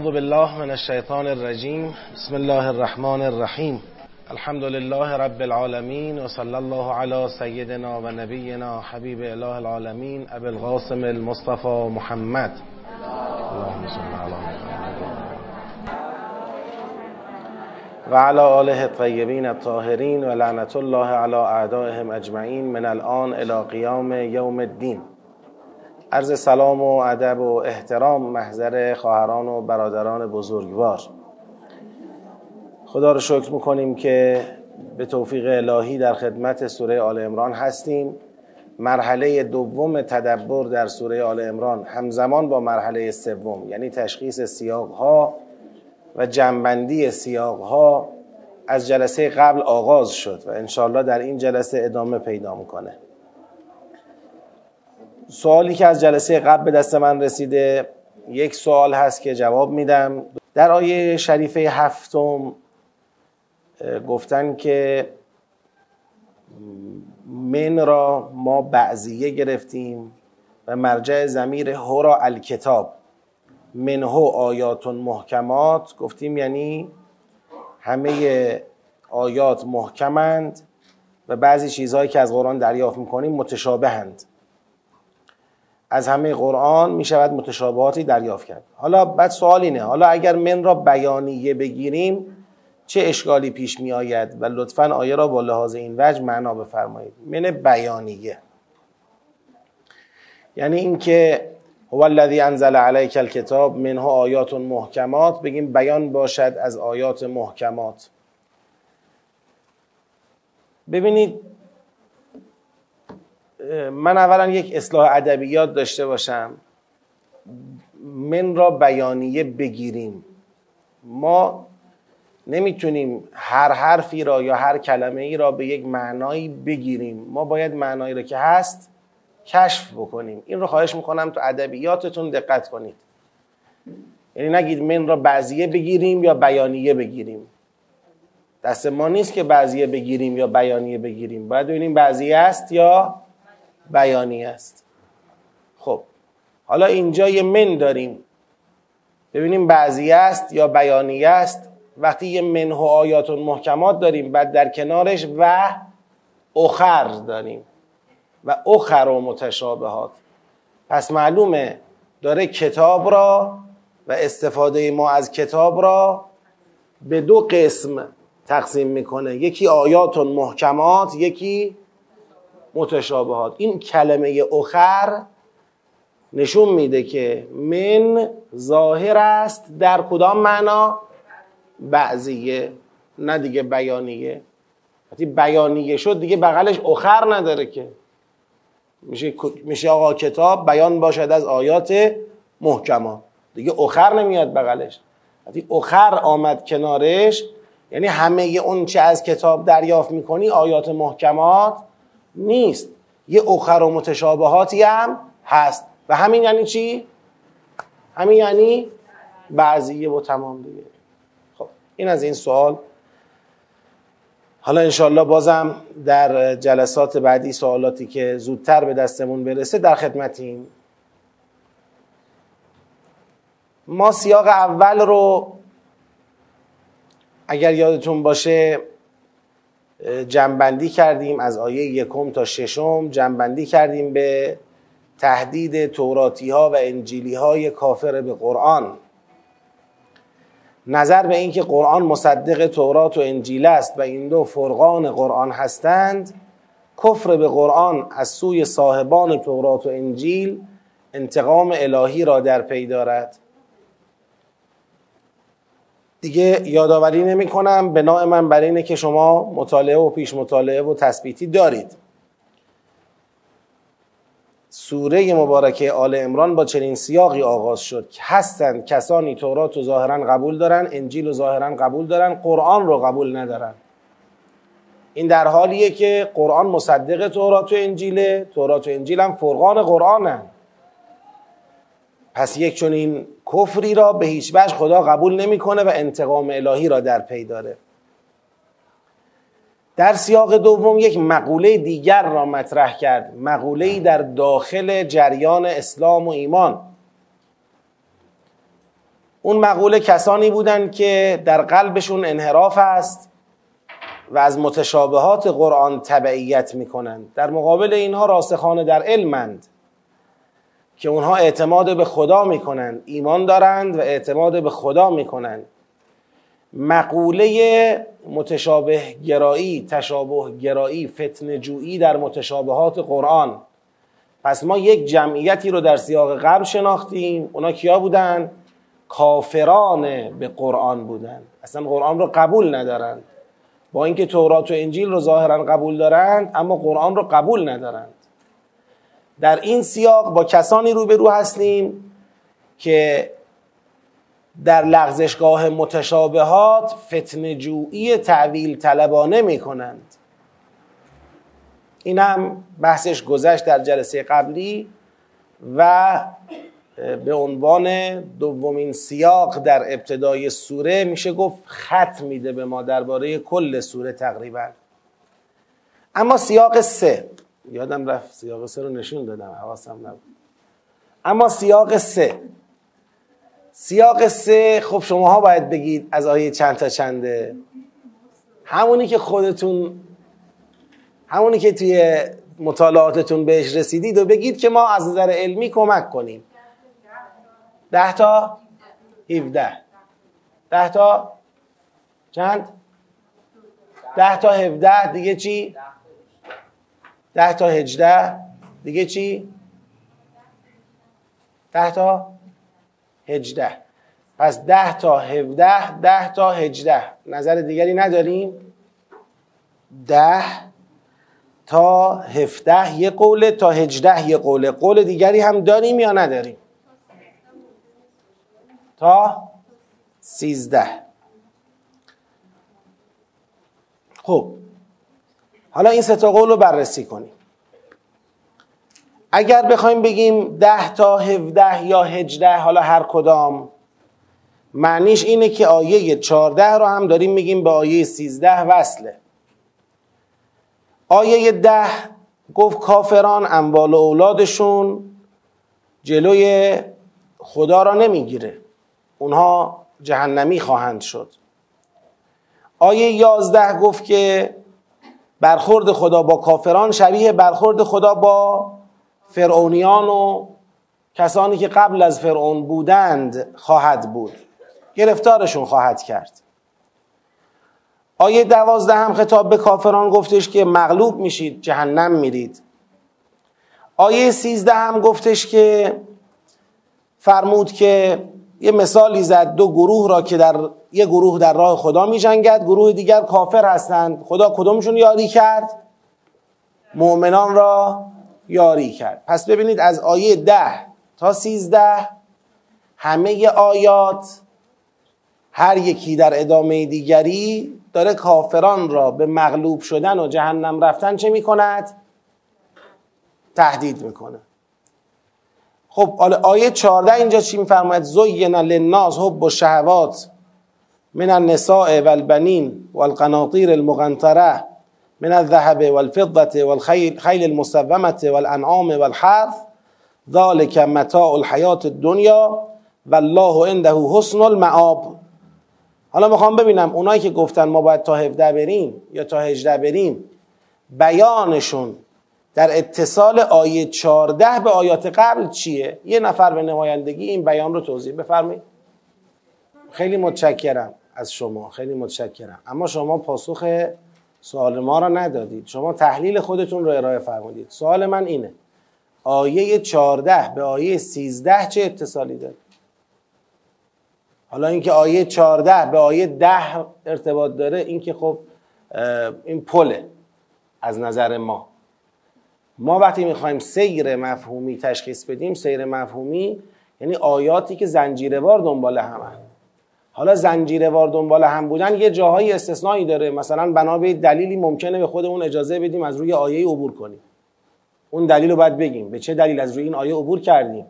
اعوذ بالله من الشیطان الرجیم بسم الله الرحمن الرحیم الحمد لله رب العالمین و صلی الله علی سیدنا و نبینا حبیب اله العالمین ابو القاسم المصطفى محمد. اللهم صل علی و علی آله الطیبین الطاهرین و لعنت الله علی اعدائهم اجمعین من الان الى قیام یوم الدین عرض سلام و ادب و احترام محضر خواهران و برادران بزرگوار. خدا رو شکر می‌کنیم که به توفیق الهی در خدمت سوره آل امران هستیم. مرحله دوم تدبر در سوره آل امران همزمان با مرحله سوم یعنی تشخیص سیاق ها و جنبندی سیاق ها از جلسه قبل آغاز شد و انشاءالله در این جلسه ادامه پیدا می‌کنه. سوالی که از جلسه قبل به دست من رسیده یک سوال هست که جواب میدم. در آیه شریفه هفتم گفتن که من را ما بعضیه گرفتیم و مرجع زمیر هورا الکتاب. منهو آیات محکمات. گفتیم یعنی همه آیات محکمند و بعضی چیزهایی که از قرآن دریافت می‌کنیم متشابهند. از همه قرآن می شود متشابهاتی دریافت کرد. حالا بعد سوال اینه حالا اگر من را بیانیه بگیریم چه اشکالی پیش می آید؟ و لطفا آیه را با لحاظ این وجه معنا بفرمایید. من بیانیه. یعنی اینکه هو الذی انزل علیک الکتاب منه آیات محکمات. بگیم بیان باشد از آیات محکمات. ببینید من اولا یک اصلاح ادبیات داشته باشم. من را بیانیه بگیریم. ما نمی‌تونیم هر حرفی را یا هر کلمه ای را به یک معنایی بگیریم. ما باید معنایی را که هست کشف بکنیم. این رو خواهش می‌کنم تو ادبیاتتون دقت کنید. یعنی نگید من را بعضیه بگیریم یا بیانیه بگیریم. دست ما نیست که بعضیه بگیریم یا بیانیه بگیریم. باید ببینیم بعضیه است یا بیانی است. خب حالا اینجا یه من داریم. ببینیم بعضی است یا بیانی است. وقتی یه منه و آیات محکمات داریم بعد در کنارش و اخر داریم. و اخر و متشابهات. پس معلومه داره کتاب را و استفاده ما از کتاب را به دو قسم تقسیم می‌کنه. یکی آیات محکمات یکی متشابهات. این کلمه اخر نشون میده که من ظاهر است در کدام معنا؟ بعضیه نه دیگه بیانیه. وقتی بیانیه شد دیگه بغلش اخر نداره که. میشه میشه آقا کتاب بیان باشد از آیات محکمات دیگه اخر نمیاد بغلش. وقتی اخر آمد کنارش یعنی همه اون چه از کتاب دریافت می‌کنی آیات محکمات نیست. یه اخر و متشابهاتی هم هست. و همین یعنی چی؟ همین یعنی بعضیه و تمام دیگه. خب این از این سوال. حالا انشالله بازم در جلسات بعدی سوالاتی که زودتر به دستمون برسه در خدمتیم. ما سیاق اول رو اگر یادتون باشه جنبندی کردیم از آیه یکم تا ششم. جنبندی کردیم به تهدید توراتی ها و انجیلی های کافر به قرآن. نظر به اینکه قرآن مصدق تورات و انجیل است و این دو فرقان قرآن هستند کفر به قرآن از سوی صاحبان تورات و انجیل انتقام الهی را در پی دارد. دیگه یادآوری نمی کنم بنا من بر اینه که شما مطالعه و پیش مطالعه و تثبیتی دارید. سوره مبارکه آل امران با چنین سیاقی آغاز شد که هستند کسانی تورات و ظاهرا قبول دارن انجیل و ظاهرا قبول دارن قرآن رو قبول ندارن. این در حالیه که قرآن مصدق تورات و انجیله تورات و انجیل هم فرقان قرآنن. پس یک چنین کفری را به هیچ وجه خدا قبول نمی‌کنه و انتقام الهی را در پی داره. در سیاق دوم یک مقوله دیگر را مطرح کرد. مقوله در داخل جریان اسلام و ایمان. اون مقوله کسانی بودند که در قلبشون انحراف است و از متشابهات قرآن تبعیت می‌کنند. در مقابل اینها راسخانه در علمند که اونها اعتماد به خدا می‌کنند ایمان دارند و اعتماد به خدا می‌کنند مقوله متشابه گرایی تشابه گرایی فتن جویی در متشابهات قرآن. پس ما یک جمعیتی رو در سیاق قبل شناختیم. اونا کیا بودن؟ کافران به قرآن بودن. اصلا قرآن رو قبول ندارند. با اینکه تورات و انجیل رو ظاهرا قبول دارند اما قرآن رو قبول ندارند. در این سیاق با کسانی روبرو هستیم که در لغزشگاه متشابهات فتن جویی تعویل طلبانه می کنند این هم بحثش گذشت در جلسه قبلی و به عنوان دومین سیاق در ابتدای سوره میشه گفت خط میده به ما درباره کل سوره تقریبا. اما سیاق سه. یادم رفت سیاق سه رو نشون دادم حواسم نبود. اما سیاق سه. سیاق سه خب شماها باید بگید از آیه چند تا چنده؟ همونی که خودتون همونی که توی مطالعاتتون بهش رسیدید و بگید که ما از نظر علمی کمک کنیم. ده تا؟ هیوده ده تا؟ چند؟ ده تا هفده. دیگه چی؟ ده تا هجده. دیگه چی؟ ده تا هجده. پس ده تا هفده ده تا هجده. نظر دیگری نداریم؟ ده تا هفده یه قوله تا هجده یه قوله. قول دیگری هم داریم یا نداریم؟ تا سیزده. خب حالا این ستا قول رو بررسی کنیم. اگر بخوایم بگیم ده تا هفده یا هجده حالا هر کدام معنیش اینه که آیه چارده رو هم داریم میگیم به آیه سیزده وصله. آیه ده گفت کافران اموال و اولادشون جلوی خدا را نمی‌گیره. اونها جهنمی خواهند شد. آیه یازده گفت که برخورد خدا با کافران شبیه برخورد خدا با فرعونیان و کسانی که قبل از فرعون بودند خواهد بود. گرفتارشون خواهد کرد. آیه دوازده هم خطاب به کافران گفتش که مغلوب میشید جهنم میرید. آیه سیزده هم گفتش که فرمود که یه مثالی زد دو گروه را که در یه گروه در راه خدا می جنگد گروه دیگر کافر هستند. خدا کدومشون یاری کرد؟ مؤمنان را یاری کرد. پس ببینید از آیه ده تا سیزده همه آیات هر یکی در ادامه دیگری داره کافران را به مغلوب شدن و جهنم رفتن چه می کند؟ تهدید می‌کنه. خب آیه 14 اینجا چی میفرماید؟ زین للناس حب و شهوات من النساء والبنین والقناطیر المقنطره من الذهب والفضة والخيل المسومة والانعام والحرث ذلك متاع الحیات الدنیا والله عنده حسن المعاب حالا می‌خوام ببینم اونایی که گفتن ما باید تا 17 بریم یا تا 18 بریم بیانشون در اتصال آیه 14 به آیات قبل چیه؟ یه نفر به نمایندگی این بیان رو توضیح بفرمایید. خیلی متشکرم از شما خیلی متشکرم. اما شما پاسخ سوال ما را ندادید. شما تحلیل خودتون رو ارائه فرمودید. سوال من اینه. آیه 14 به آیه 13 چه اتصالی داره؟ حالا اینکه آیه 14 به آیه 10 ارتباط داره این که خب این پله از نظر ما. ما وقتی می‌خوایم سیر مفهومی تشخیص بدیم سیر مفهومی یعنی آیاتی که زنجیروار دنبال همن حالا زنجیروار دنبال هم بودن یه جاهای استثنایی داره. مثلا بنا به دلیلی ممکنه به خودمون اجازه بدیم از روی آیه عبور کنیم. اون دلیل رو باید بگیم. به چه دلیل از روی این آیه عبور کردیم؟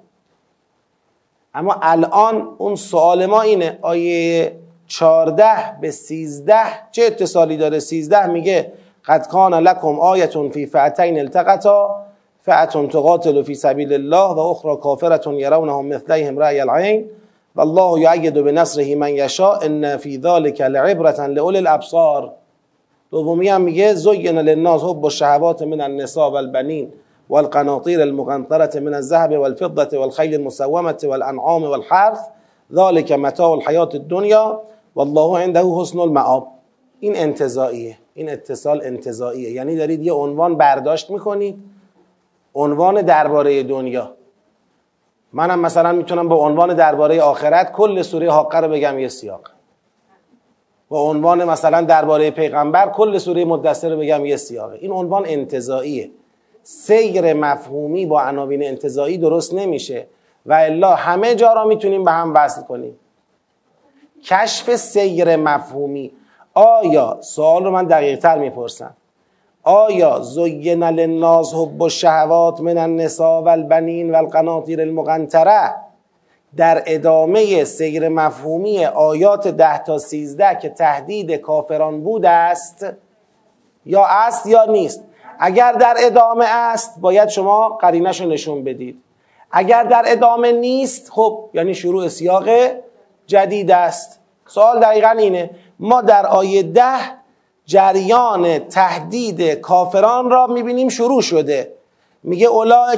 اما الان اون سوال ما اینه. آیه 14 به 13 چه اتصالی داره؟ 13 میگه قد کان لکم آیتون فی فعتین التقطا فعتون تقاتل فی سبیل الله و أخرى کافرتون یرونهم مثلیهم رأی العین والله یعید بنصره من یشاء إن فی ذلک لعبرة لاولی الأبصار. دومی هم میگه زین للناس حب الشهوات من النساء والبنین والقناطير المقنطرة من الذهب والفضة والخيل المسومة والأنعام والحرث. ذلك متاع الحیات الدنیا والله عنده حسن المعاب این انتظاییه این اتصال انتظاییه یعنی دارید یه عنوان برداشت می‌کنید عنوان درباره دنیا. منم مثلا می‌تونم به عنوان درباره آخرت کل سوره حاقه رو بگم یه سیاق. با عنوان مثلا درباره پیغمبر کل سوره مدثر رو بگم یه سیاقه این عنوان انتظاییه سیر مفهومی با عناوین انتظایی درست نمیشه. و الا همه جا را می‌تونیم به هم وصل کنیم. کشف سیر مفهومی. آیا سوال رو من دقیق تر می‌پرسم. آیا زین للناس حب الشهوات من النساء والبنین والقناطیر المقنطره در ادامه سیر مفهومی آیات ده تا سیزده که تهدید کافران بود است یا است یا نیست؟ اگر در ادامه است باید شما قرینش رو نشون بدید. اگر در ادامه نیست خب یعنی شروع سیاق جدید است. سوال دقیقا اینه. ما در آیه ده جریان تهدید کافران را می‌بینیم شروع شده. میگه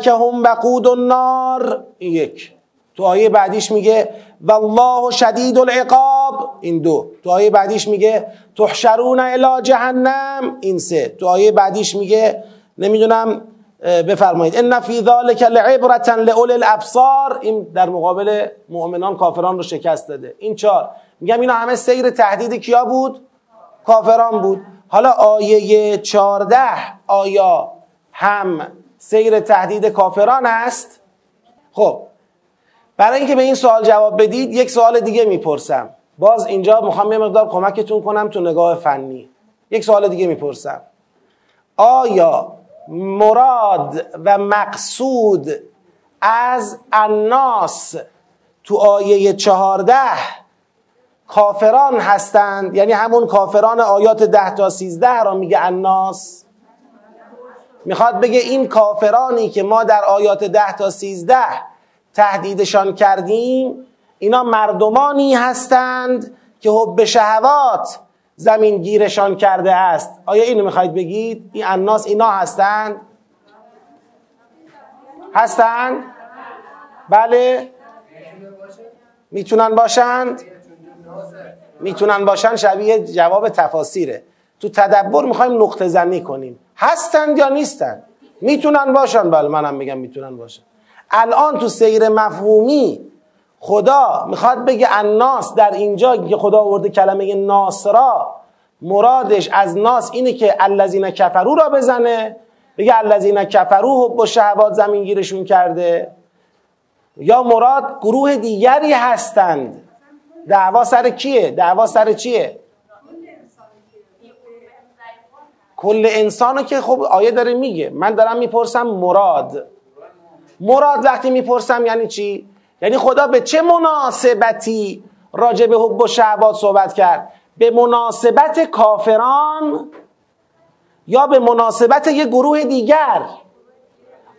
که هم بقود النار. یک. تو آیه بعدیش میگه والله شدید العقاب. این دو. تو آیه بعدیش میگه تحشرون الی جهنم. این سه. تو آیه بعدیش میگه نمی‌دونم بفرمایید. ان فی ذلک لعبرة لاولی الابصار. این در مقابل مؤمنان کافران رو شکست داده. این چهار. میگم اینا همه سیر تهدید کیا بود؟ کافران بود. حالا آیه چارده آیا هم سیر تهدید کافران است؟ خب برای اینکه به این سوال جواب بدید یک سوال دیگه می‌پرسم. باز اینجا می‌خوام یه مقدار کمکتون کنم تو نگاه فنی. یک سوال دیگه می‌پرسم. آیا مراد و مقصود از الناس تو آیه چهارده کافران هستند. یعنی همون کافران آیات ده تا سیزده را میگه الناس. می‌خواد بگه این کافرانی که ما در آیات ده تا سیزده تهدیدشان کردیم اینا مردمانی هستند که حب شهوات زمین گیرشان کرده است. آیا اینو می‌خواید بگید؟ این الناس اینا هستند؟ هستند؟ بله. می‌تونن باشند؟ می‌تونن باشن شبیه جواب تفاسیره. تو تدبر می‌خوایم نقطه زنی کنیم. هستند یا نیستند می‌تونن باشن؟ بله منم میگم می‌تونن باشن. الان تو سیر مفهومی خدا می‌خواد بگه الناس در اینجا که خدا آورده کلمه ناصرا مرادش از ناس اینه که الذین کفرو را بزنه. بگه الذین کفرو با شهوات زمین گیرشون کرده. یا مراد گروه دیگری هستند. دعوا سر کیه؟ دعوا سر چیه؟ کل انسانو که خب آیه داره میگه. من دارم می‌پرسم مراد. مراد وقتی می‌پرسم یعنی چی؟ یعنی خدا به چه مناسبتی راجع به حب و شهوات صحبت کرد؟ به مناسبت کافران یا به مناسبت یه گروه دیگر؟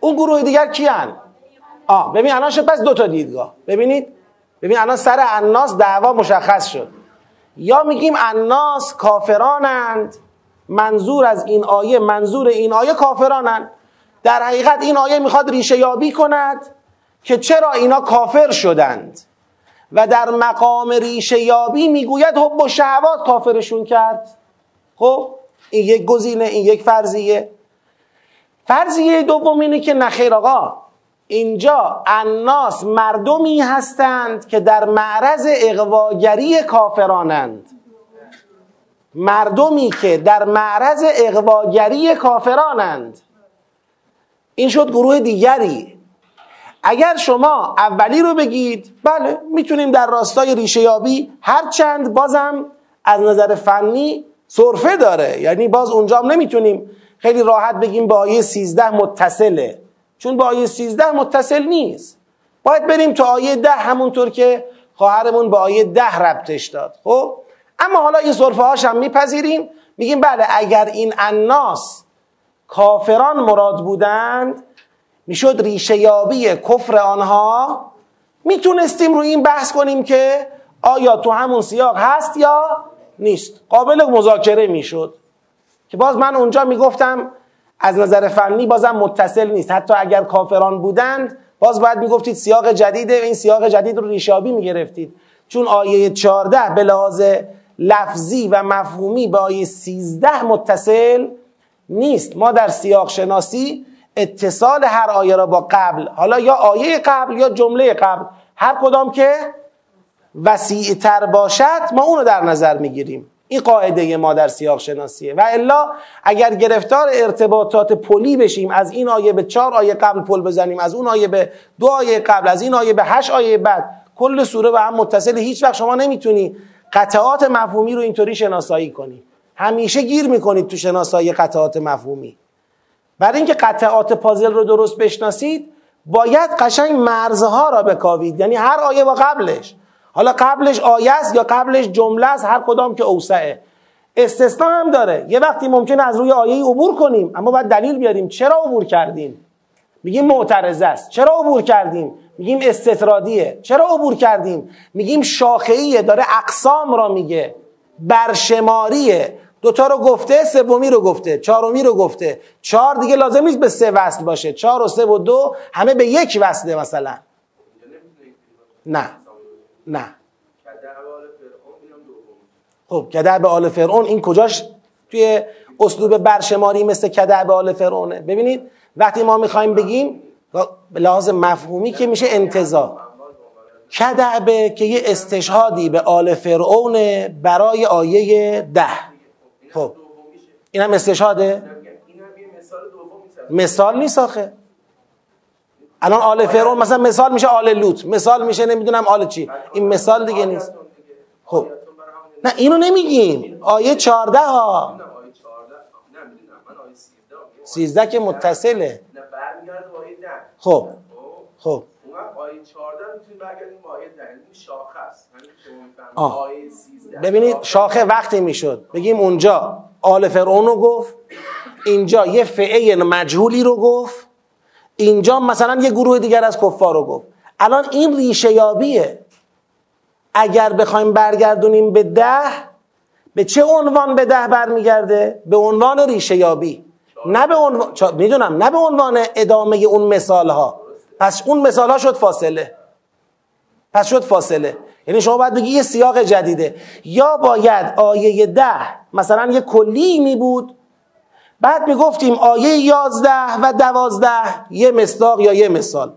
اون گروه دیگر کیان؟ آه ببین الان شد پس دو تا دیدگاه. ببینید؟ ببین الان سر الناس دعوا مشخص شد. یا میگیم الناس کافرانند منظور از این آیه منظور این آیه کافرانند. در حقیقت این آیه می‌خواد ریشه یابی کند که چرا اینا کافر شدند. و در مقام ریشه یابی می‌گوید حب و شهوات کافرشون کرد. خب؟ این یک گزینه این یک فرضیه. فرضیه دوم اینه که نخیر آقا. اینجا الناس مردمی هستند که در معرض اقواگری کافرانند. مردمی که در معرض اقواگری کافرانند. این شد گروه دیگری. اگر شما اولی رو بگید بله می‌تونیم در راستای ریشه یابی هرچند بازم از نظر فنی صرفه داره. یعنی باز اونجا نمی‌تونیم خیلی راحت بگیم با آیه 13 متصله. چون با آیه 13 متصل نیست. باید بریم تا آیه ده همونطور که خواهرمون با آیه ده ربطش داد. خب؟ اما حالا این صرفه هاش هم میپذیریم. میگیم بله اگر این الناس کافران مراد بودند می‌شد ریشه یابی کفر آنها. می‌تونستیم روی این بحث کنیم که آیا تو همون سیاق هست یا نیست. قابل مذاکره می‌شد. که باز من اونجا می‌گفتم از نظر فنی بازم متصل نیست. حتی اگر کافران بودند باز باید می‌گفتید سیاق جدیده این سیاق جدید رو ریشابی می‌گرفتید. چون آیه 14 به لحاظ لفظی و مفهومی به آیه 13 متصل نیست. ما در سیاق شناسی اتصال هر آیه را با قبل حالا یا آیه قبل یا جمله قبل هر کدام که وسیع تر باشد ما اونو در نظر می‌گیریم. این قاعده ما در سیاق شناسیه و الا اگر گرفتار ارتباطات پلی بشیم از این آیه به چهار آیه قبل پل بزنیم از اون آیه به دو آیه قبل از این آیه به هشت آیه بعد کل سوره به هم متصل. هیچ وقت شما نمی‌تونی قطعات مفهومی رو اینطوری شناسایی کنی. همیشه گیر می‌کنید تو شناسایی قطعات مفهومی. برای اینکه قطعات پازل رو درست بشناسید باید قشنگ مرزها را بکاوید. یعنی هر آیه با قبلش. حالا قبلش آیه است یا قبلش جمله است؟ هر کدام که اوسعه. استثنا هم داره. یه وقتی ممکنه از روی آیه عبور کنیم اما باید دلیل بیاریم. چرا عبور کردیم؟ میگیم معترضه است. چرا عبور کردیم؟ میگیم استطرادیه. چرا عبور کردیم؟ میگیم شاخهیه داره اقسام را میگه. برشماریه. دوتا رو گفته سومی رو گفته چهارمی رو گفته. چهار دیگه لازم نیست به سه وصل باشه. چهار و سه و دو همه به یک وصله مثلا. نه. نه. خب کدع به آل فرعون این کجاش؟ توی اسلوب برشماری مثل کدع به آل فرعونه. ببینید وقتی ما می‌خوایم بگیم به لحاظ مفهومی که میشه انتظار کدعبه که یه استشهادی به آل فرعون برای آیه ده. خب این هم استشهاده مثال نیست آخه. الان آل فرعون مثلا مثال میشه آل لوط. مثال میشه نمی‌دونم آل چی. این مثال دیگه نیست. خب. نه اینو نمیگیم. آیه چارده ها. سیزده که متصله. خب. خب. آیه 14 می‌تونیم برگردیم به آیه 10 این شاخه است آیه 13 ببینید شاخه وقتی می‌شد بگیم اونجا. آل فرعون رو گفت. اینجا یه فعه مجهولی رو گفت. اینجا مثلا یه گروه دیگر از کفار رو گفت. الان این ریشه یابیه. اگر بخوایم برگردونیم به ده به چه عنوان به ده برمیگرده؟ به عنوان ریشه یابی. نه به عنوان می‌دونم نه به عنوان ادامه اون مثال ها پس اون مثال ها شد فاصله. پس شد فاصله. یعنی شما باید بگی یه سیاق جدیده. یا باید آیه ده مثلا یه کلی می بود بعد می گفتیم آیه یازده و دوازده یه مصداق یا یه مثال.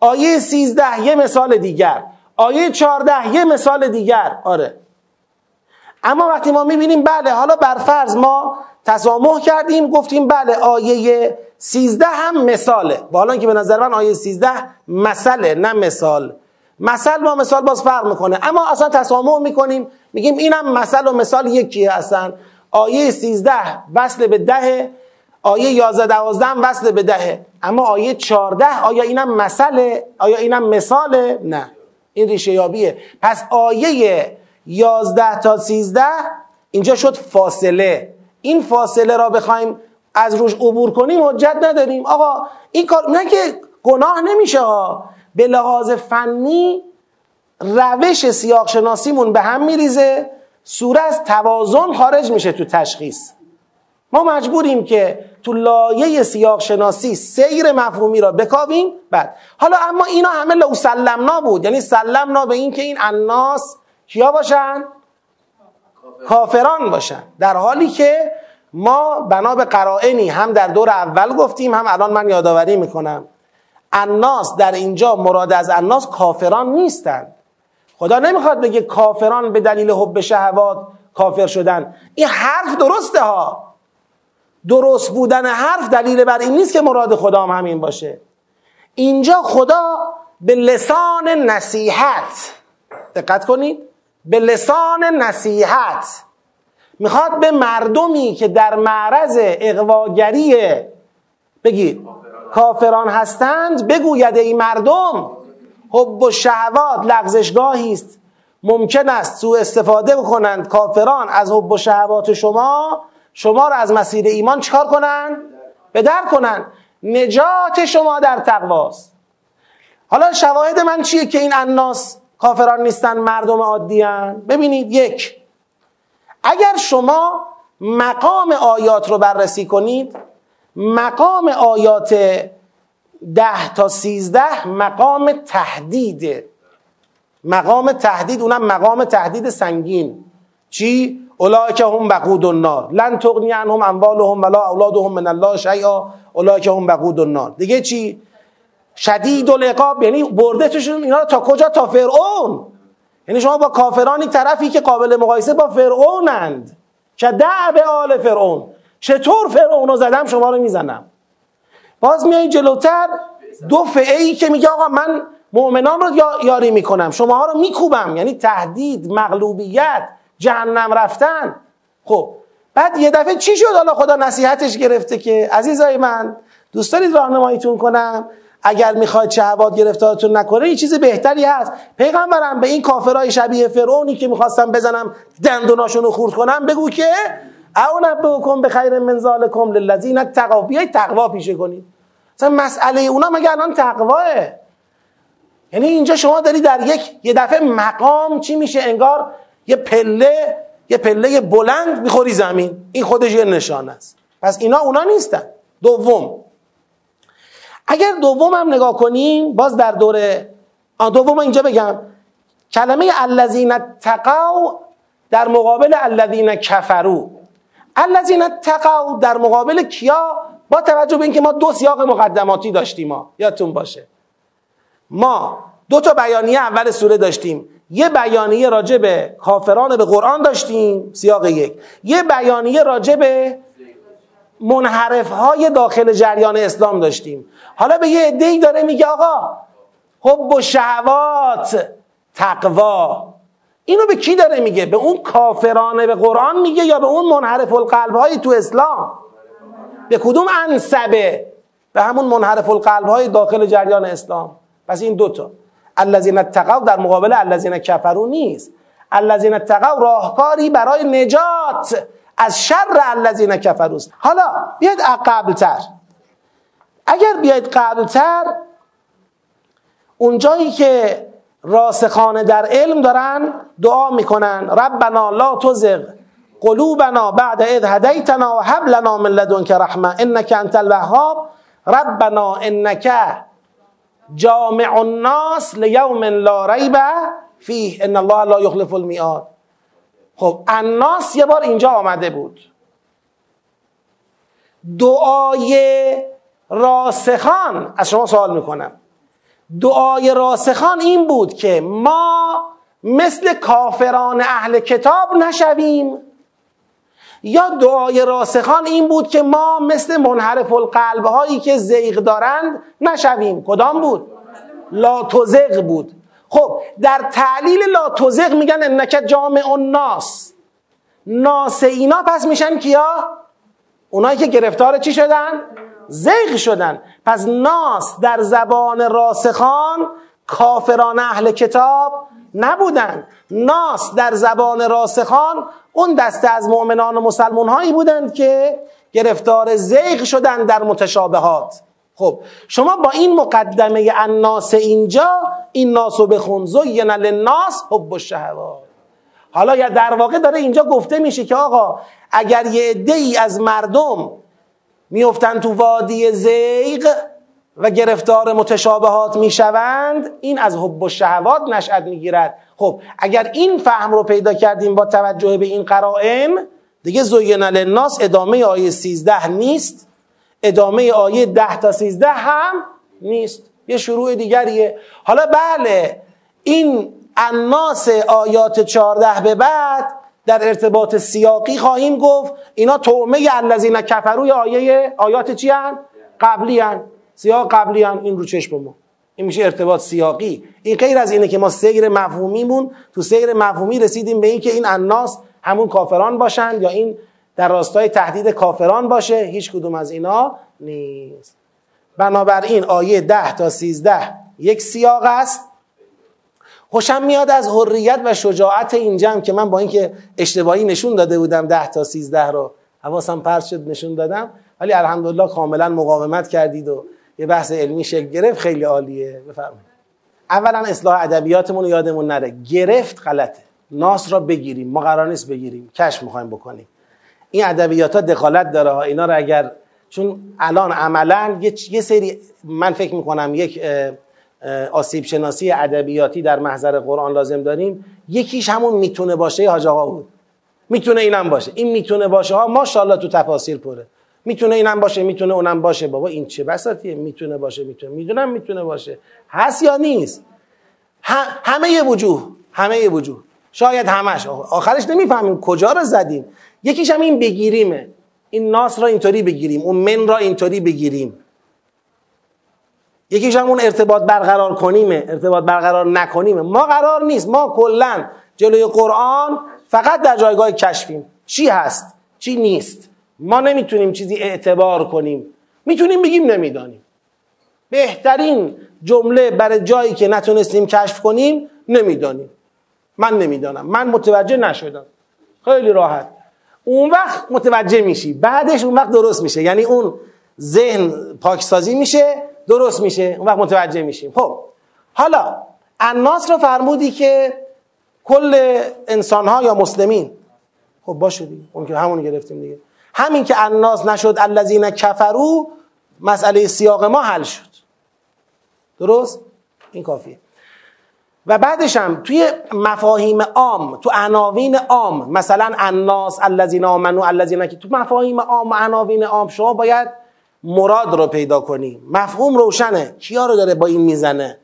آیه سیزده یه مثال دیگر. آیه چارده یه مثال دیگر. آره. اما وقتی ما می‌بینیم بله حالا بر فرض ما تسامح کردیم گفتیم بله آیه سیزده هم مثاله. بالا که به نظر من آیه سیزده مثله نه مثال. مثل با مثال باز فرق می‌کنه. اما اصلا تسامح می‌کنیم میگیم اینم مثل و مثال یکیه اصلا. آیه سیزده وصل به ده آیه یازده دوازده هم وصل به دهه. اما آیه چارده آیا اینم مثله آیا اینم مثاله؟ نه. این ریشه یابیه پس آیه یازده تا سیزده اینجا شد فاصله. این فاصله را بخوایم از روش عبور کنیم حجت نداریم. آقا این کار نه که گناه نمیشه ها. به لحاظ فنی روش سیاق شناسیمون به هم میریزه. سوره از توازن خارج میشه تو تشخیص. ما مجبوریم که تو لایه سیاق شناسی سیر مفهومی را بکاویم بعد. حالا اما اینا همه لو سلمنا بود. یعنی سلمنا به این که این الناس کیا باشن؟ کافران باشن. در حالی که ما بنا به قرائنی هم در دور اول گفتیم هم الان من یادآوری می‌کنم. الناس در اینجا مراد از الناس کافران نیستند خدا نمی‌خواد بگه کافران به دلیل حب شهوات کافر شدن. این حرف درسته ها. درست بودن حرف دلیل بر این نیست که مراد خدا هم همین باشه. اینجا خدا به لسان نصیحت دقت کنید به لسان نصیحت می‌خواد به مردمی که در معرض اقواگری بگید کافران هستند بگوید ای مردم حب و شهوات لغزشگاهی است. ممکن است سوء استفاده بکنند کافران از حب و شهوات شما. شما را از مسیر ایمان چکار کنند؟ به در کنند. نجات شما در تقواست حالا شواهد من چیه که این اناس کافران نیستن مردم عادی ببینید یک اگر شما مقام آیات رو بررسی کنید مقام آیات ده تا سیزده مقام تهدیده مقام تهدید اونم مقام تهدید سنگین. چی؟ که هم بقود النار. لن تغنی عنهم اموالهم ولا اولادهم من الله شیئا. که هم بقود النار. دیگه چی؟ شدید العقاب یعنی برده توشون اینا تا کجا؟ تا فرعون. یعنی شما با کافرانی طرفی که قابل مقایسه با فرعونند. که به آل فرعون. چطور فرعون رو زدم؟ شما رو می‌زنم. باز میای جلوتر دو فعی که میگه آقا من مؤمنان رو یاری می‌کنم شماها رو میکوبم. یعنی تهدید مغلوبیت جهنم رفتن. خب بعد یه دفعه چی شد؟ حالا خدا نصیحتش گرفته که عزیزای من دوست دارید راهنماییتون کنم؟ اگر می‌خواید شهوات گرفتارتون نکنه یه چیز بهتری هست. پیغمبرم به این کافرای شبیه فرعونی که می‌خواستم بزنم دندوناشون رو خورد کنم بگو که او کن به خیر من ذالکم للذین تقوا بیاید تقوا پیشه کنید مثلا مسئله اونا مگه الان تقواه؟ یعنی اینجا شما داری در یک یه دفعه مقام چی میشه؟ انگار یه پله یه پله بلند می‌خوری زمین. این خودش یه نشان است. پس اینا اونا نیستن. دوم. اگر دوم هم نگاه کنیم باز در دوره دوم اینجا بگم. کلمه الذین تقوا در مقابل الذین کفرو الذین تقوا در مقابل کیا؟ با توجه به اینکه ما دو سیاق مقدماتی داشتیم ما یادتون باشه. ما دو تا بیانیه اول سوره داشتیم. یه بیانیه راجع به کافران به قرآن داشتیم سیاق یک. یه بیانیه راجع به منحرف های داخل جریان اسلام داشتیم. حالا به یه عده‌ای داره میگه آقا حب و شهوات تقوا. اینو به کی داره میگه؟ به اون کافرانه به قرآن میگه یا به اون منحرف القلب های تو اسلام؟ به کدوم انسبه؟ به همون منحرف القلب های داخل جریان اسلام. پس این دوتا الذین اتقوا در مقابل الذین کفرو نیست. الذین اتقوا راهکاری برای نجات از شر الذین کفرو است. حالا بیاید قبلتر. اگر بیاید قبلتر اونجایی که راسخانه در علم دارن دعا می‌کنن. ربنا لا تزغ قلوبنا بعد اذ هدیتنا و هب لنا من لدنک رحمه انک انت الوهاب. ربنا انک جامع الناس لیوم لا ریب فیه. ان الله لا یخلف المیعاد. خب الناس یه بار اینجا آمده بود. دعای راسخان از شما سوال می‌کنم. دعای راسخان این بود که ما مثل کافران اهل کتاب نشویم یا دعای راسخان این بود که ما مثل منحرف القلب هایی که زیغ دارند نشویم کدام بود؟ لا تزغ بود خب در تعلیل لا تزغ میگن انک جامع الناس ناس اینا پس میشن کیا؟ اونایی که گرفتار چی شدن؟ زیغ شدن. پس ناس در زبان راسخان کافران اهل کتاب نبودن. ناس در زبان راسخان اون دسته از مؤمنان و مسلمان هایی بودند که گرفتار زیغ شدن در متشابهات. خب شما با این مقدمه الناس اینجا این ناس رو بخون. زین للناس حب الشهوات. حالا یا در واقع داره اینجا گفته میشه که آقا اگر یه عده ای از مردم میفتن تو وادی زیغ و گرفتار متشابهات می‌شوند. این از حب و شهوات نشأت می‌گیرد. خب اگر این فهم رو پیدا کردیم با توجه به این قرائن دیگه زوین للناس ادامه آیه 13 نیست. ادامه آیه 10 تا 13 هم نیست. یه شروع دیگریه. حالا بله این الناس آیات 14 به بعد در ارتباط سیاقی خواهیم گفت. اینا تومه الذین کفروی آیه آیات چی هن؟ قبلی هن. سیاق قبلی هن. این رو چشم ما. این میشه ارتباط سیاقی. این غیر از اینه که ما سیر مفهومیمون تو سیر مفهومی رسیدیم به اینکه این الناس همون کافران باشند یا این در راستای تهدید کافران باشه. هیچ کدوم از اینا نیست. بنابراین آیه ده تا سیزده یک سیاق است. خوشم میاد از حریت و شجاعت این جمع که من با اینکه اشتباهی نشون داده بودم ده تا سیزده رو حواسم پرت شد نشون دادم ولی الحمدلله کاملا مقاومت کردید و یه بحث علمی شکل گرفت. خیلی عالیه. بفرمایید. اولا اصلاح ادبیاتمون یادمون نره. گرفت غلطه. ناس را بگیریم. ما قرار نیست بگیریم. کش می‌خوایم بکنیم. این ادبیات ها دخالت داره اینا رو اگر چون الان عملا یه سری من فکر می‌کنم یک آسیب شناسی ادبیاتی در محضر قرآن لازم داریم. یکیش همون می‌تونه باشه حاج آقا بود. می‌تونه اینم باشه. این می‌تونه باشه. ها ماشاءالله تو تفاصیل پره. می‌تونه اینم باشه می‌تونه اونم باشه. بابا این چه بساطیه می‌تونه باشه می‌تونه. می‌دونم می‌تونه باشه. هست یا نیست؟ همه وجوه. همه وجوه. شاید همش. آخرش نمی‌فهمیم کجا رو زدیم. یکیش هم این بگیریمه. این ناس را اینطوری بگیریم. اون من را اینطوری بگیریم. یکیش هم اون ارتباط برقرار کنیمه ارتباط برقرار نکنیمه. ما قرار نیست ما کلا جلوی قرآن فقط در جایگاه کشفیم. چی هست؟ چی نیست؟ ما نمی‌تونیم چیزی اعتبار کنیم. می‌تونیم بگیم نمی‌دانیم. بهترین جمله برای جایی که نتونستیم کشف کنیم نمی‌دانیم. من نمی‌دانم. من متوجه نشدم. خیلی راحت. اون وقت متوجه میشی. بعدش اون وقت درست میشه. یعنی اون ذهن پاکسازی میشه. درست میشه اون وقت متوجه میشیم. خب حالا الناس رو فرمودی که کل انسان ها یا مسلمین. خب باشه دیگه اون که همون گرفتیم دیگه. همین که الناس نشد الذین کفرو مسئله سیاق ما حل شد. درست؟ این کافیه. و بعدش هم توی مفاهیم عام تو عناوین عام مثلا الناس الذین آمنو الذین که تو مفاهیم عام و عناوین عام شما باید مراد رو پیدا کنی. مفهوم روشنه. کیا رو داره با این می‌زنه؟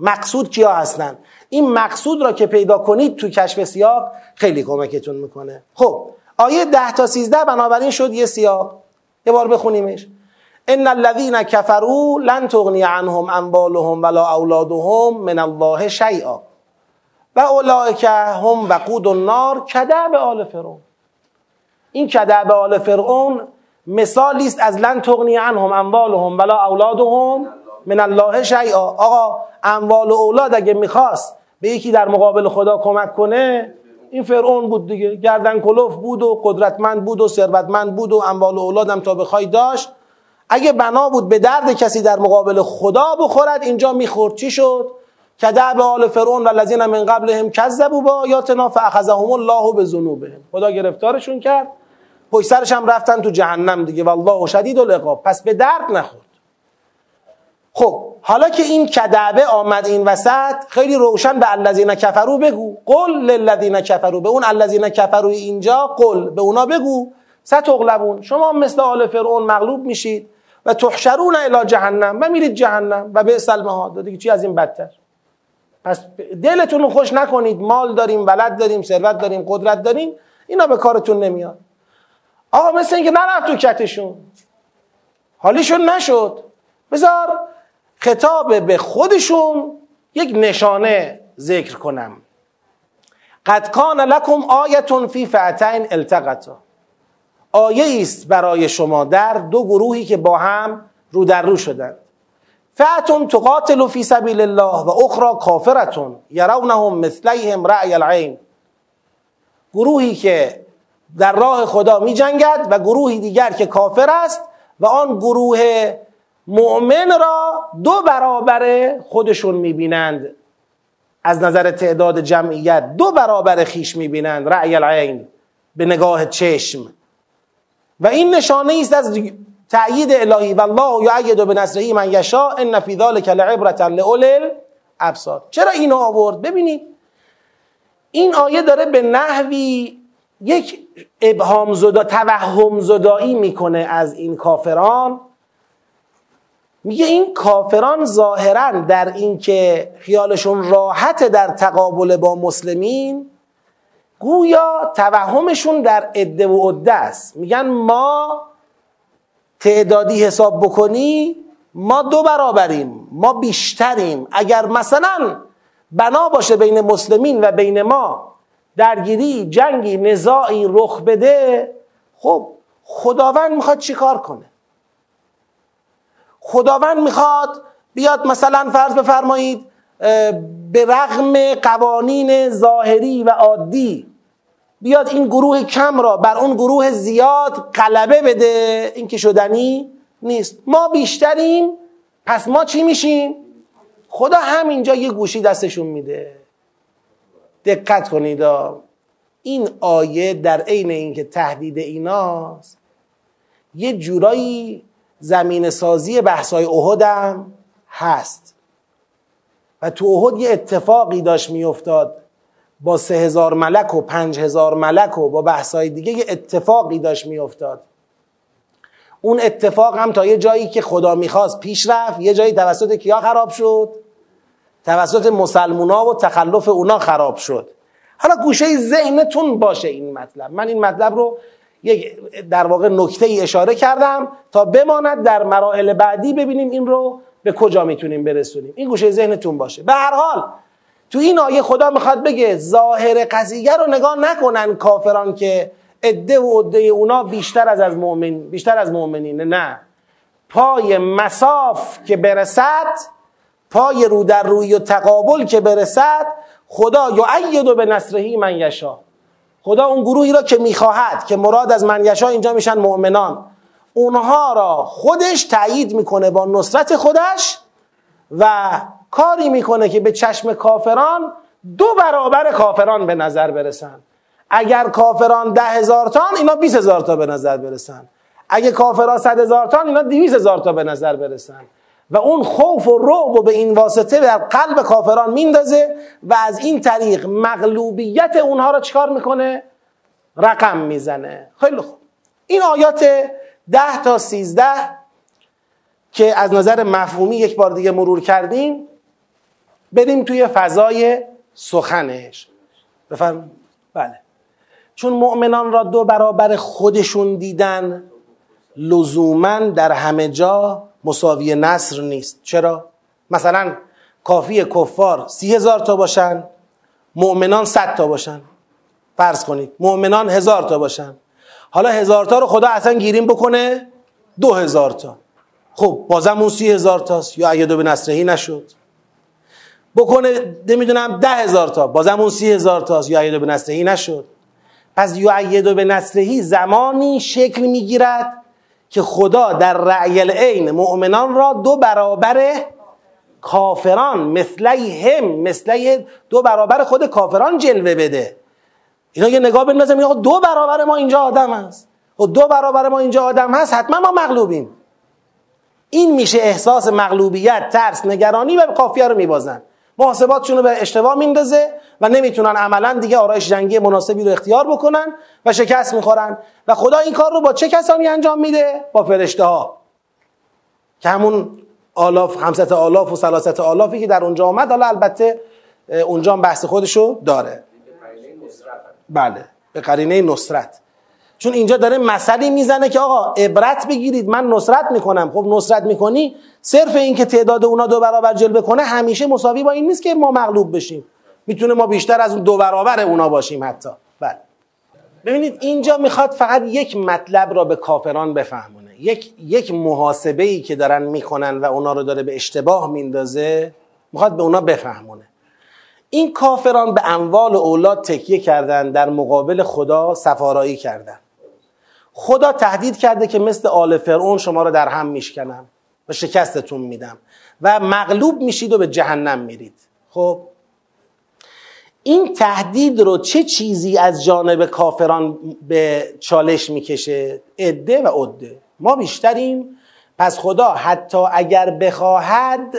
مقصود کیا هستن؟ این مقصود را که پیدا کنید تو کشف سیاق خیلی کمکتون می‌کنه. خب آیه ده تا سیزده بنابراین شد یه سیاق. یه بار بخونیمش. ان الذين كفروا لن تغني عنهم اموالهم ولا اولادهم من الله شيئا و اولئک هم وقود النار. کدب آل فرعون. این کدب آل فرعون مثالی است از لن تغنی عنهم اموالهم ولا اولادهم من الله شیئا. آقا اموال و اولاد اگه می‌خواست به یکی در مقابل خدا کمک کنه این فرعون بود دیگه. گردن کلوف بود و قدرتمند بود و ثروتمند بود و اموال و اولادم تا بخوای داشت. اگه بنا بود به درد کسی در مقابل خدا بخورد اینجا می‌خورد. چی شد؟ که دعب آل فرعون و لذین من قبلهم کذبوا با آیاتنا فاخذهم الله به ذنوبهم خدا گرفتارشون کرد. پشت سرش هم رفتن تو جهنم دیگه. والله شدید العقاب پس به درد نخورد. خب حالا که این کدعبه آمد این وسط خیلی روشن به الذین کفرو بگو. قل للذین کفرو به اون الذین کفرو اینجا قل. به اونا بگو. ستغلبون. شما مثل آل فرعون مغلوب میشید و تحشرون الی جهنم و میرید جهنم و به المهاد. دیگه چی از این بدتر؟ پس دلتون رو خوش نکنید. مال داریم ولد داریم ثروت داریم قدرت داریم. اینا به کارتون نمیاد. آقا مثل اینکه نرفت تو کتشون. حالیشون نشد. بذار خطاب به خودشون یک نشانه ذکر کنم. قد کان لکم آیتون فی فعتین التقطا آیه است برای شما در دو گروهی که با هم رو در رو شدند. فعتون تقاتل فی سبیل الله و اخرى کافرتون یرونهم مثلیهم رأی العین. گروهی که در راه خدا می جنگد و گروهی دیگر که کافر است و آن گروه مؤمن را دو برابر خودشون می بینند از نظر تعداد جمعیت دو برابر خیش می بینند رأی العین به نگاه چشم. و این نشانه است از تأیید الهی. و الله یعید به نصره من یشا ان فی ذلک لعبرة لاولی الابصار. چرا اینو آورد؟ ببینید. این آیه داره به نحوی یک ابهام زدا توهم زدایی می‌کنه از این کافران. میگه این کافران ظاهرا در اینکه خیالشون راحت در تقابل با مسلمین گویا توهمشون در عده و عده است. میگن ما تعدادی حساب بکنی ما دو برابریم ما بیشتریم. اگر مثلا بنا باشه بین مسلمین و بین ما درگیری جنگی نزاعی رخ بده خب خداوند می‌خواد چیکار کنه؟ خداوند می‌خواد بیاد مثلا فرض بفرمایید به رغم قوانین ظاهری و عادی بیاد این گروه کم را بر اون گروه زیاد غلبه بده این که شدنی نیست. ما بیشتریم پس ما چی میشیم؟ خدا همینجا یه گوشی دستشون میده. دقت کنید این آیه در عین اینکه تهدید ایناست یه جورایی زمین سازی بحثای احدم هست. و تو احد یه اتفاقی داشت میافتاد با سه هزار ملک و پنج هزار ملک و با بحثای دیگه یه اتفاقی داشت میافتاد. اون اتفاق هم تا یه جایی که خدا می‌خواست پیش رفت یه جایی توسط کیا خراب شد؟ توسط مسلمونا و تخلف اونا خراب شد. حالا گوشه ذهنتون باشه این مطلب. من این مطلب رو یک در واقع نکته ای اشاره کردم تا بماند در مراحل بعدی ببینیم این رو به کجا می‌تونیم برسونیم. این گوشه ذهنتون باشه. به هر حال تو این آیه خدا می‌خواد بگه ظاهر قضیه رو نگاه نکنن کافران که عده و عده اونا بیشتر از از مؤمن بیشتر از مؤمنین. نه. پای مساف که برسد پای رو در روی و تقابل که برسد خدا یعید به نصرهی من یشا. خدا اون گروهی را که می‌خواهد که مراد از من یشا اینجا میشن مؤمنان. اونها را خودش تایید می‌کنه با نصرت خودش و کاری می‌کنه که به چشم کافران دو برابر کافران به نظر برسن. اگر کافران ده هزار تان اینا بیس هزار تا به نظر برسن. اگه کافران صد هزار تان اینا دیویس هزار تا به نظر برسن. و اون خوف و رعب و به این واسطه در قلب کافران میندازه و از این طریق مغلوبیت اونها را چکار می‌کنه؟ رقم می‌زنه. خیلی خوب. این آیات ده تا سیزده که از نظر مفهومی یک بار دیگه مرور کردیم بریم توی فضای سخنش. بفرم بله. چون مؤمنان را دو برابر خودشون دیدن لزوما در همه جا مساوی نصر نیست. چرا؟ مثلا کافی کفار سی هزار تا باشن مؤمنان صد تا باشن. فرض کنید مؤمنان هزار تا باشن. حالا هزار تا رو خدا اصلا گیریم بکنه دو هزار تا. خب بازم اون سی هزار تاست یا اگه دو به نصرهی نشد؟ بکنه نمی‌دونم ده هزار تا. بازم اون سی هزار تاست یا اگه دو به نصرهی نشد. پس یعید به نصرهی زمانی شکل می‌گیرد که خدا در رعی العین مؤمنان را دو برابر کافران مثلی هم مثلی دو برابر خود کافران جلوه بده. اینا یه نگاه بندازه میگه دو برابر ما اینجا آدم هست. و خب دو برابر ما اینجا آدم هست حتما ما مغلوبیم. این میشه احساس مغلوبیت ترس نگرانی و قافیه رو میبازن. محاسباتشون رو به اشتباه میندازه و نمی‌تونن عملا دیگه آرایش جنگی مناسبی رو اختیار بکنن و شکست می‌خورن. و خدا این کار رو با چه کسانی انجام میده؟ با فرشته ها که همون آلاف همست آلاف و سلاست آلافی که در اونجا آمد حالا البته اونجا بحث خودشو داره. بله به قرینه نصرت. چون اینجا داره مسئله می‌زنه که آقا عبرت بگیرید من نصرت می‌کنم. خب نصرت می‌کنی؟ صرف این که تعداد اونا دو برابر جلوه کنه همیشه مساوی با این نیست که ما مغلوب بشیم. می‌تونه ما بیشتر از اون دو برابر اونا باشیم حتی. بله. ببینید اینجا می‌خواد فقط یک مطلب را به کافران بفهمونه. یک یک محاسبه ای که دارن می‌کنن و اونا رو داره به اشتباه میندازه می‌خواد به اونا بفهمونه. این کافران به اموال اولاد تکیه کردن در مقابل خدا سفارایی کردن. خدا تهدید کرده که مثل آل فرعون شما رو در هم میشکنم و شکستتون میدم و مغلوب میشید و به جهنم میرید. خب این تهدید رو چه چیزی از جانب کافران به چالش می‌کشه؟ عده و عده. ما بیشتریم. پس خدا حتی اگر بخواهد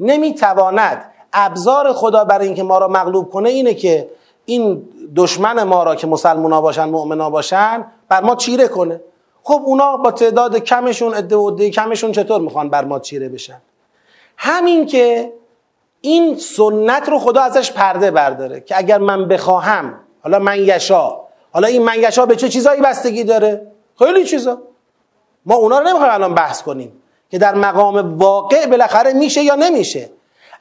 نمی‌تواند. ابزار خدا برای اینکه ما را مغلوب کنه اینه که این دشمن ما را که مسلمونا باشن مؤمنا باشن بر ما چیره کنه. خب اونا با تعداد کمشون عده و کمشون چطور می‌خوان بر ما چیره بشن؟ همین که این سنت رو خدا ازش پرده برداره که اگر من بخواهم حالا من یشا حالا این من یشا به چه چیزایی بستگی داره؟ خیلی چیزا. ما اونا رو نمی‌خوایم الان بحث کنیم که در مقام واقع بالاخره میشه یا نمیشه.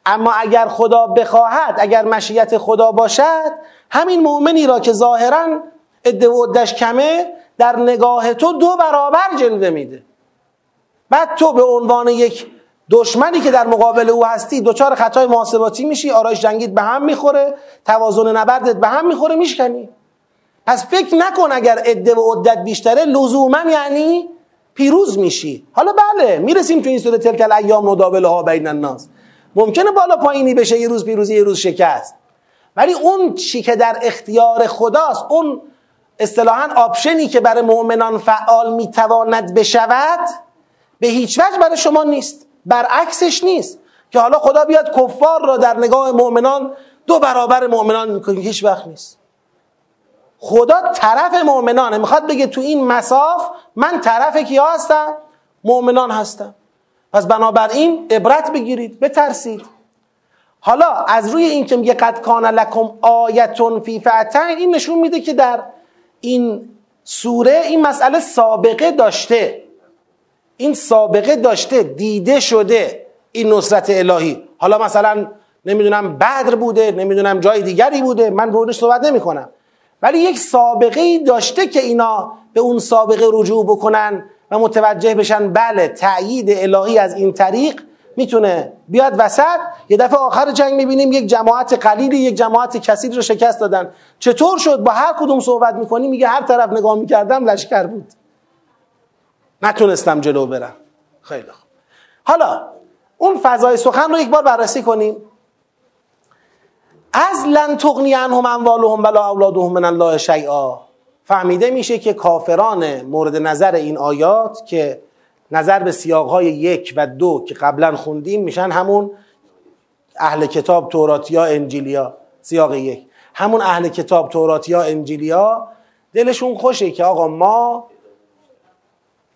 اما اگر خدا بخواهد اگر مشیت خدا باشد همین مؤمنی را که ظاهرا عده و کمه در نگاه تو دو برابر جلوه میده. بعد تو به عنوان یک دشمنی که در مقابل او هستی دچار خطای محاسباتی میشی آرایش جنگید به هم می‌خوره توازن نبردت به هم می‌خوره میشکنی. پس فکر نکن اگر عده و عدت بیشتره لزوما یعنی پیروز میشی. حالا بله می‌رسیم تو این صورت تلک ایام نداولها بین الناس. ممکنه بالا پایینی بشه یه روز پیروزی یه روز شکست. ولی اون چی که در اختیار خداست اون اصطلاحا آپشنی که برای مؤمنان فعال می‌تواند بشود به هیچ وجه برای شما نیست. برعکسش نیست. که حالا خدا بیاد کفار را در نگاه مؤمنان دو برابر مؤمنان می‌کنه هیچ وقت نیست. خدا طرف مؤمنانه. می‌خواد بگه تو این مساف من طرف کیا هستم؟ مؤمنان هستم. پس بنابراین عبرت بگیرید بترسید. حالا از روی این که میگه قد کان لکم آیتون فی فعتن این نشون میده که در این سوره این مسئله سابقه داشته. این سابقه داشته دیده شده این نصرت الهی. حالا مثلا نمی‌دونم بدر بوده نمی‌دونم جای دیگری بوده من بودش صحبت نمی کنم ولی یک سابقه داشته که اینا به اون سابقه رجوع بکنن و متوجه بشن بله تأیید الهی از این طریق می‌تونه بیاد وسط. یه دفعه آخر جنگ می‌بینیم یک جماعت قلیلی یک جماعت کثیری رو شکست دادن. چطور شد؟ با هر کدوم صحبت می‌کنی میگه هر طرف نگاه می‌کردم لشکر بود. نتونستم جلو برم. خیلی خوب. حالا اون فضای سخن رو یک بار بررسی کنیم. از لن تغنی عنهم اموالهم ولا اولادهم من الله شیئا. فهمیده میشه که کافران مورد نظر این آیات که نظر به سیاقهای یک و دو که قبلا خوندیم میشن همون اهل کتاب توراتیا انجیلیا سیاق یک. همون اهل کتاب توراتیا انجیلیا دلشون خوشه که آقا ما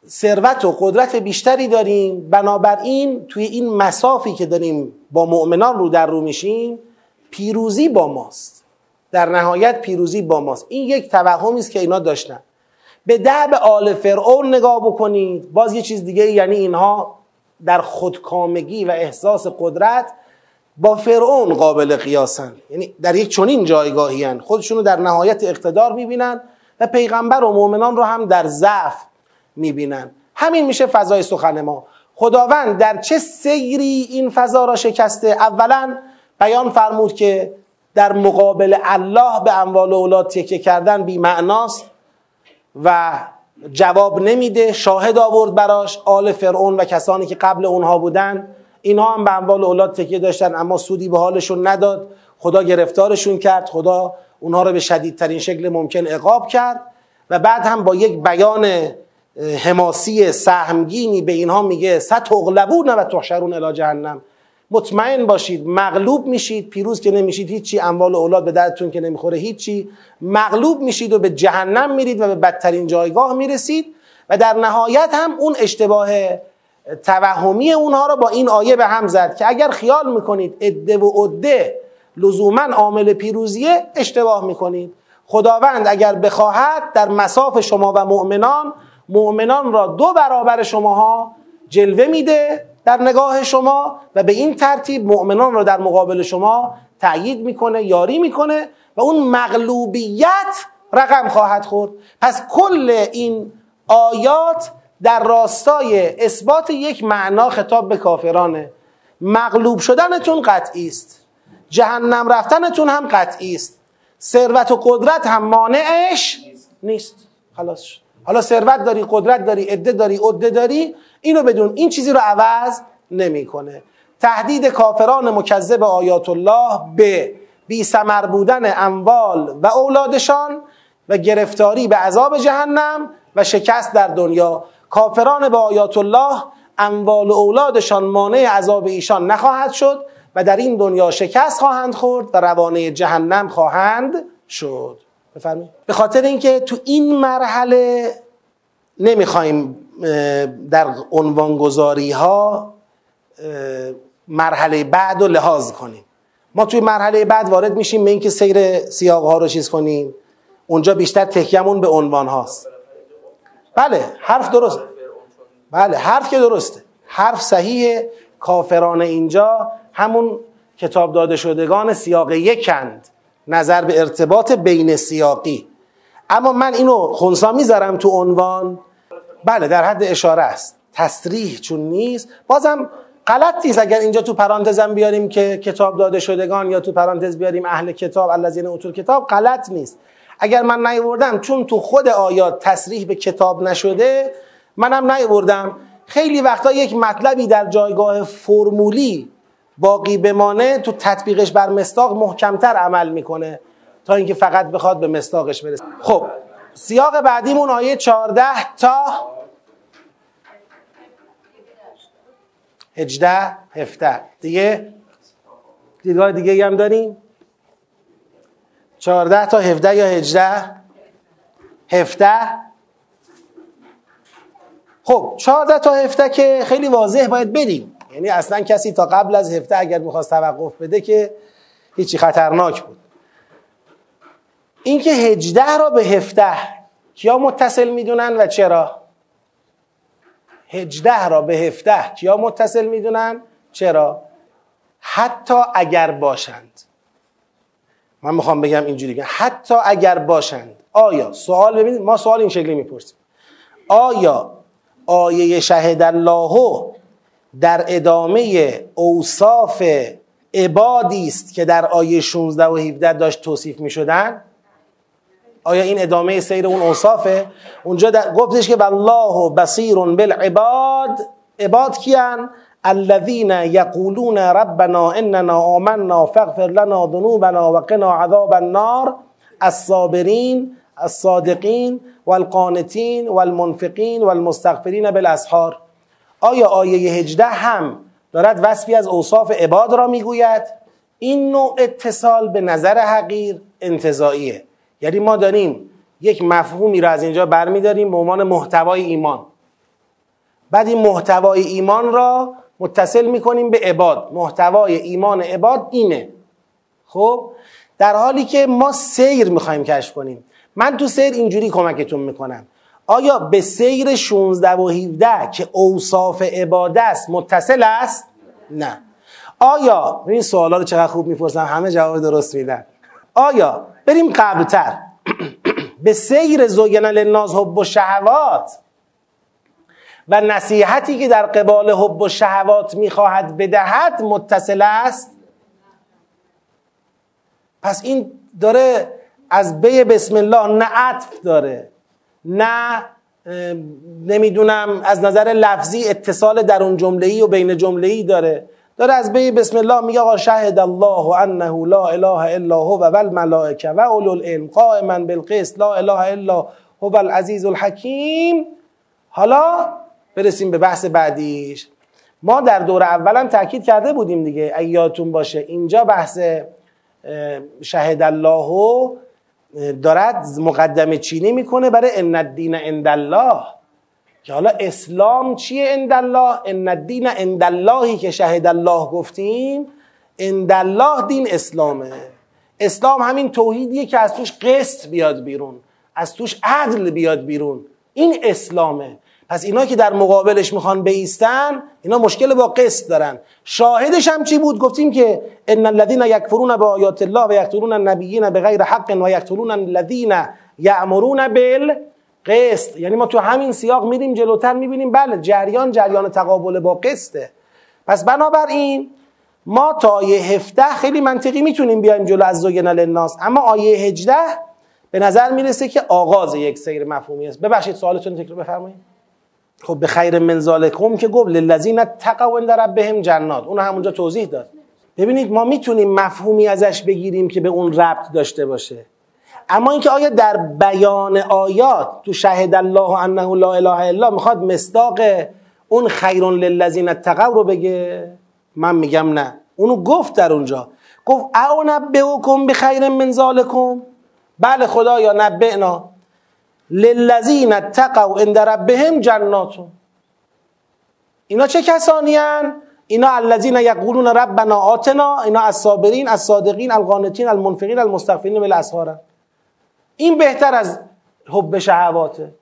ثروت و قدرت بیشتری داریم. بنابراین توی این مسافی که داریم با مؤمنان رو در رو میشیم پیروزی با ماست. در نهایت پیروزی با ماست. این یک توهمی است که اینا داشتن. به دعب آل فرعون نگاه بکنید. باز یه چیز دیگه یعنی اینها در خودکامگی و احساس قدرت با فرعون قابل قیاسن. یعنی در یک چنین جایگاهی هن. خودشونو در نهایت اقتدار می‌بینن و پیغمبر و مؤمنان رو هم در ضعف می‌بینن. همین میشه فضای سخن ما. خداوند در چه سیری این فضا را شکسته؟ اولا بیان فرمود که در مقابل الله به اموال اولاد تکیه کردن بی معناست و جواب نمیده شاهد آورد براش آل فرعون و کسانی که قبل اونها بودن. اینها هم به اموال اولاد تکیه داشتن اما سودی به حالشون نداد. خدا گرفتارشون کرد خدا اونها رو به شدیدترین شکل ممکن عقاب کرد و بعد هم با یک بیان حماسی سهمگینی به اینها میگه ستغلبون و تحشرون الی جهنم. مطمئن باشید مغلوب میشید پیروز که نمیشید هیچی. اموال و اولاد به دردتون که نمی‌خوره هیچی. مغلوب میشید و به جهنم میرید و به بدترین جایگاه می‌رسید و در نهایت هم اون اشتباه توهمی اونها رو با این آیه به هم زد که اگر خیال می‌کنید عده و عده لزوما عامل پیروزیه اشتباه می‌کنید. خداوند اگر بخواهد در مساف شما و مؤمنان مؤمنان را دو برابر شماها جلوه میده در نگاه شما و به این ترتیب مؤمنان را در مقابل شما تأیید می‌کنه یاری می‌کنه و اون مغلوبیت رقم خواهد خورد. پس کل این آیات در راستای اثبات یک معنا خطاب به کافرانه. مغلوب شدنتون قطعی است. جهنم رفتنتون هم قطعی است. ثروت و قدرت هم مانعش نیست. خلاص شد. حالا ثروت داری قدرت داری عده داری عده داری اینو بدون این چیزی رو عوض نمی‌کنه. تهدید کافران مکذب آیات الله به بی سمر بودن اموال و اولادشان و گرفتاری به عذاب جهنم و شکست در دنیا. کافران به آیات الله اموال و اولادشان مانع عذاب ایشان نخواهد شد و در این دنیا شکست خواهند خورد و روانه جهنم خواهند شد. بفرمایید. به خاطر اینکه تو این مرحله نمی‌خوایم در عنوانگذاری ها مرحله بعد رو لحاظ کنیم. ما توی مرحله بعد وارد میشیم به اینکه سیر سیاق ها رو چیز کنیم. اونجا بیشتر تکیمون به عنوان هاست بله حرف درست. بله حرف که درسته. حرف صحیح کافران اینجا همون کتاب داده شدگان سیاق یکند. نظر به ارتباط بین سیاقی. اما من اینو خونسا می‌ذارم تو عنوان. بله در حد اشاره است. تصریح چون نیست. بازم غلط نیست. اگر اینجا تو پرانتزم بیاریم که کتاب داده شدگان یا تو پرانتز بیاریم اهل کتاب الذین اوتول کتاب غلط نیست. اگر من نیوردم چون تو خود آیات تصریح به کتاب نشده منم نیوردم خیلی وقتا یک مطلبی در جایگاه فرمولی باقی بمانه تو تطبیقش بر مستاق محکمتر عمل می‌کنه تا اینکه فقط بخواد به مستاقش برسه. خب سیاق بعدیمون آیه 14 تا 18 17 دیگه؟ دیدگاه دیگه هم داریم؟ 14 تا 17 یا 18 17 خب 14 تا 17 که خیلی واضح باید بریم. یعنی اصلا کسی تا قبل از 17 اگر می‌خواست توقف بده که هیچی خطرناک بود. اینکه 18 را به 17 کیا متصل می‌دونن و چرا؟ 18 را به 17 کیا متصل می‌دونن؟ چرا؟ حتی اگر باشند. من می‌خوام بگم اینجوری حتی اگر باشند. آیا؟ سوال ببینید ما سوال این شکلی می‌پرسیم. آیا آیه شهد الله در ادامه اوصاف عبادی است که در آیه 16 و 17 داشت توصیف می‌شدن. آیا این ادامه سیر اون اوصافه؟ اونجا گفتش که والله بصیر بالعباد. عباد کیان؟ الذين يقولون ربنا اننا آمنا فاغفر لنا ذنوبنا وقنا عذاب النار. الصابرین الصادقین والقانتین والمنفقین والمستغفرین بالاسحار. آیا آیه 18 هم دارد وصفی از اوصاف عباد را می‌گوید؟ این نوع اتصال به نظر حقیر انتظاییه یعنی ما داریم یک مفهومی را از اینجا برمیداریم به عنوان محتوای ایمان. بعد این محتوای ایمان را متصل می‌کنیم به عباد. محتوای ایمان عباد اینه. خب؟ در حالی که ما سیر می‌خوایم کشف کنیم. من تو سیر اینجوری کمکتون می‌کنم. آیا به سیر 16 و 17 که اوصاف عباده است متصل است؟ نه. آیا این سوالا رو چقدر خوب می‌پرسم همه جواب درست میدن. آیا بریم قبلتر. به سیر زوگن للناس حب و شهوات و نصیحتی که در قبال حب و شهوات می‌خواهد بدهد متصل است؟ پس این داره از بی بسم الله نه عطف داره. نه نمی‌دونم از نظر لفظی اتصال در اون جمله ای و بین جمله ای داره. داره از بی بسم الله میگه آقا شهد الله انه لا اله الا هو و الملائکه و اولو العلم قائما بالقسط لا اله الا هو العزیز الحکیم. حالا برسیم به بحث بعدیش. ما در دور اولم تاکید کرده بودیم دیگه ایاتون باشه. اینجا بحث شهد الله دارد مقدمه چینی می‌کنه برای ان الدین عند الله. که حالا اسلام چیه عند الله؟ ان الدین عند اللهی که شهد الله گفتیم عند الله دین اسلامه. اسلام همین توحیدیه که از توش قسط بیاد بیرون از توش عدل بیاد بیرون. این اسلامه. پس اینا که در مقابلش می‌خوان بیستن اینا مشکل با قسط دارن. شاهدش هم چی بود؟ گفتیم که ان الذين یکفرون به آیات الله و یقتلون النبیین به غیر حق و یقتلون الذين یأمرون بالقسط. یعنی ما تو همین سیاق میریم جلوتر می‌بینیم بله جریان جریان تقابل با قسطه. پس بنابراین ما تا آیه 17 خیلی منطقی می‌تونیم بیایم جلو از زوگن للناس. اما آیه 18 به نظر می‌رسه که آغاز یک سیر مفهومی است. ببخشید سوالتون تکرار بفرمایید. خب به خیر من ذالکم که گفت للذین تقوا عند ربهم جنات. اون همونجا توضیح داد. ببینید ما می‌تونیم مفهومی ازش بگیریم که به اون ربط داشته باشه. اما اینکه آیا در بیان آیات تو شهد الله انه لا اله الا می‌خواد مصداق اون خیرون للذین تقوا رو بگه؟ من میگم نه. اونو گفت در اونجا. گفت او نبئکم بخیر من ذالکم. بله خدایا نبئنا. للذین اتقوا عند ربهم جناتون اینا چه کسانی هن؟ اینا الذین یقولون ربنا آتنا اینا الصابرین الصادقین القانتین المنفقین المستغفرین بالاسحار این بهتر از حب شهواته.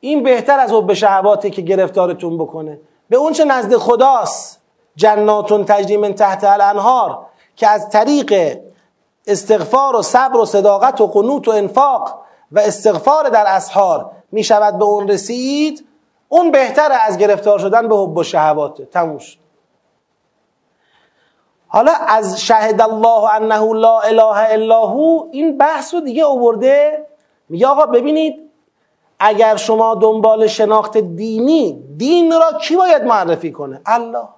این بهتر از حب شهواته که گرفتارتون بکنه. به اون چه نزد خداست. جناتون تجری من تحت الانهار که از طریق استغفار و صبر و صداقت و قنوت و انفاق و استغفار در اسحار می شود به اون رسید اون بهتره از گرفتار شدن به حب و شهواته تموش حالا از شهد الله انه لا اله الا هو این بحث رو دیگه اوورده میگه آقا ببینید اگر شما دنبال شناخت دینی دین را کی باید معرفی کنه؟ الله.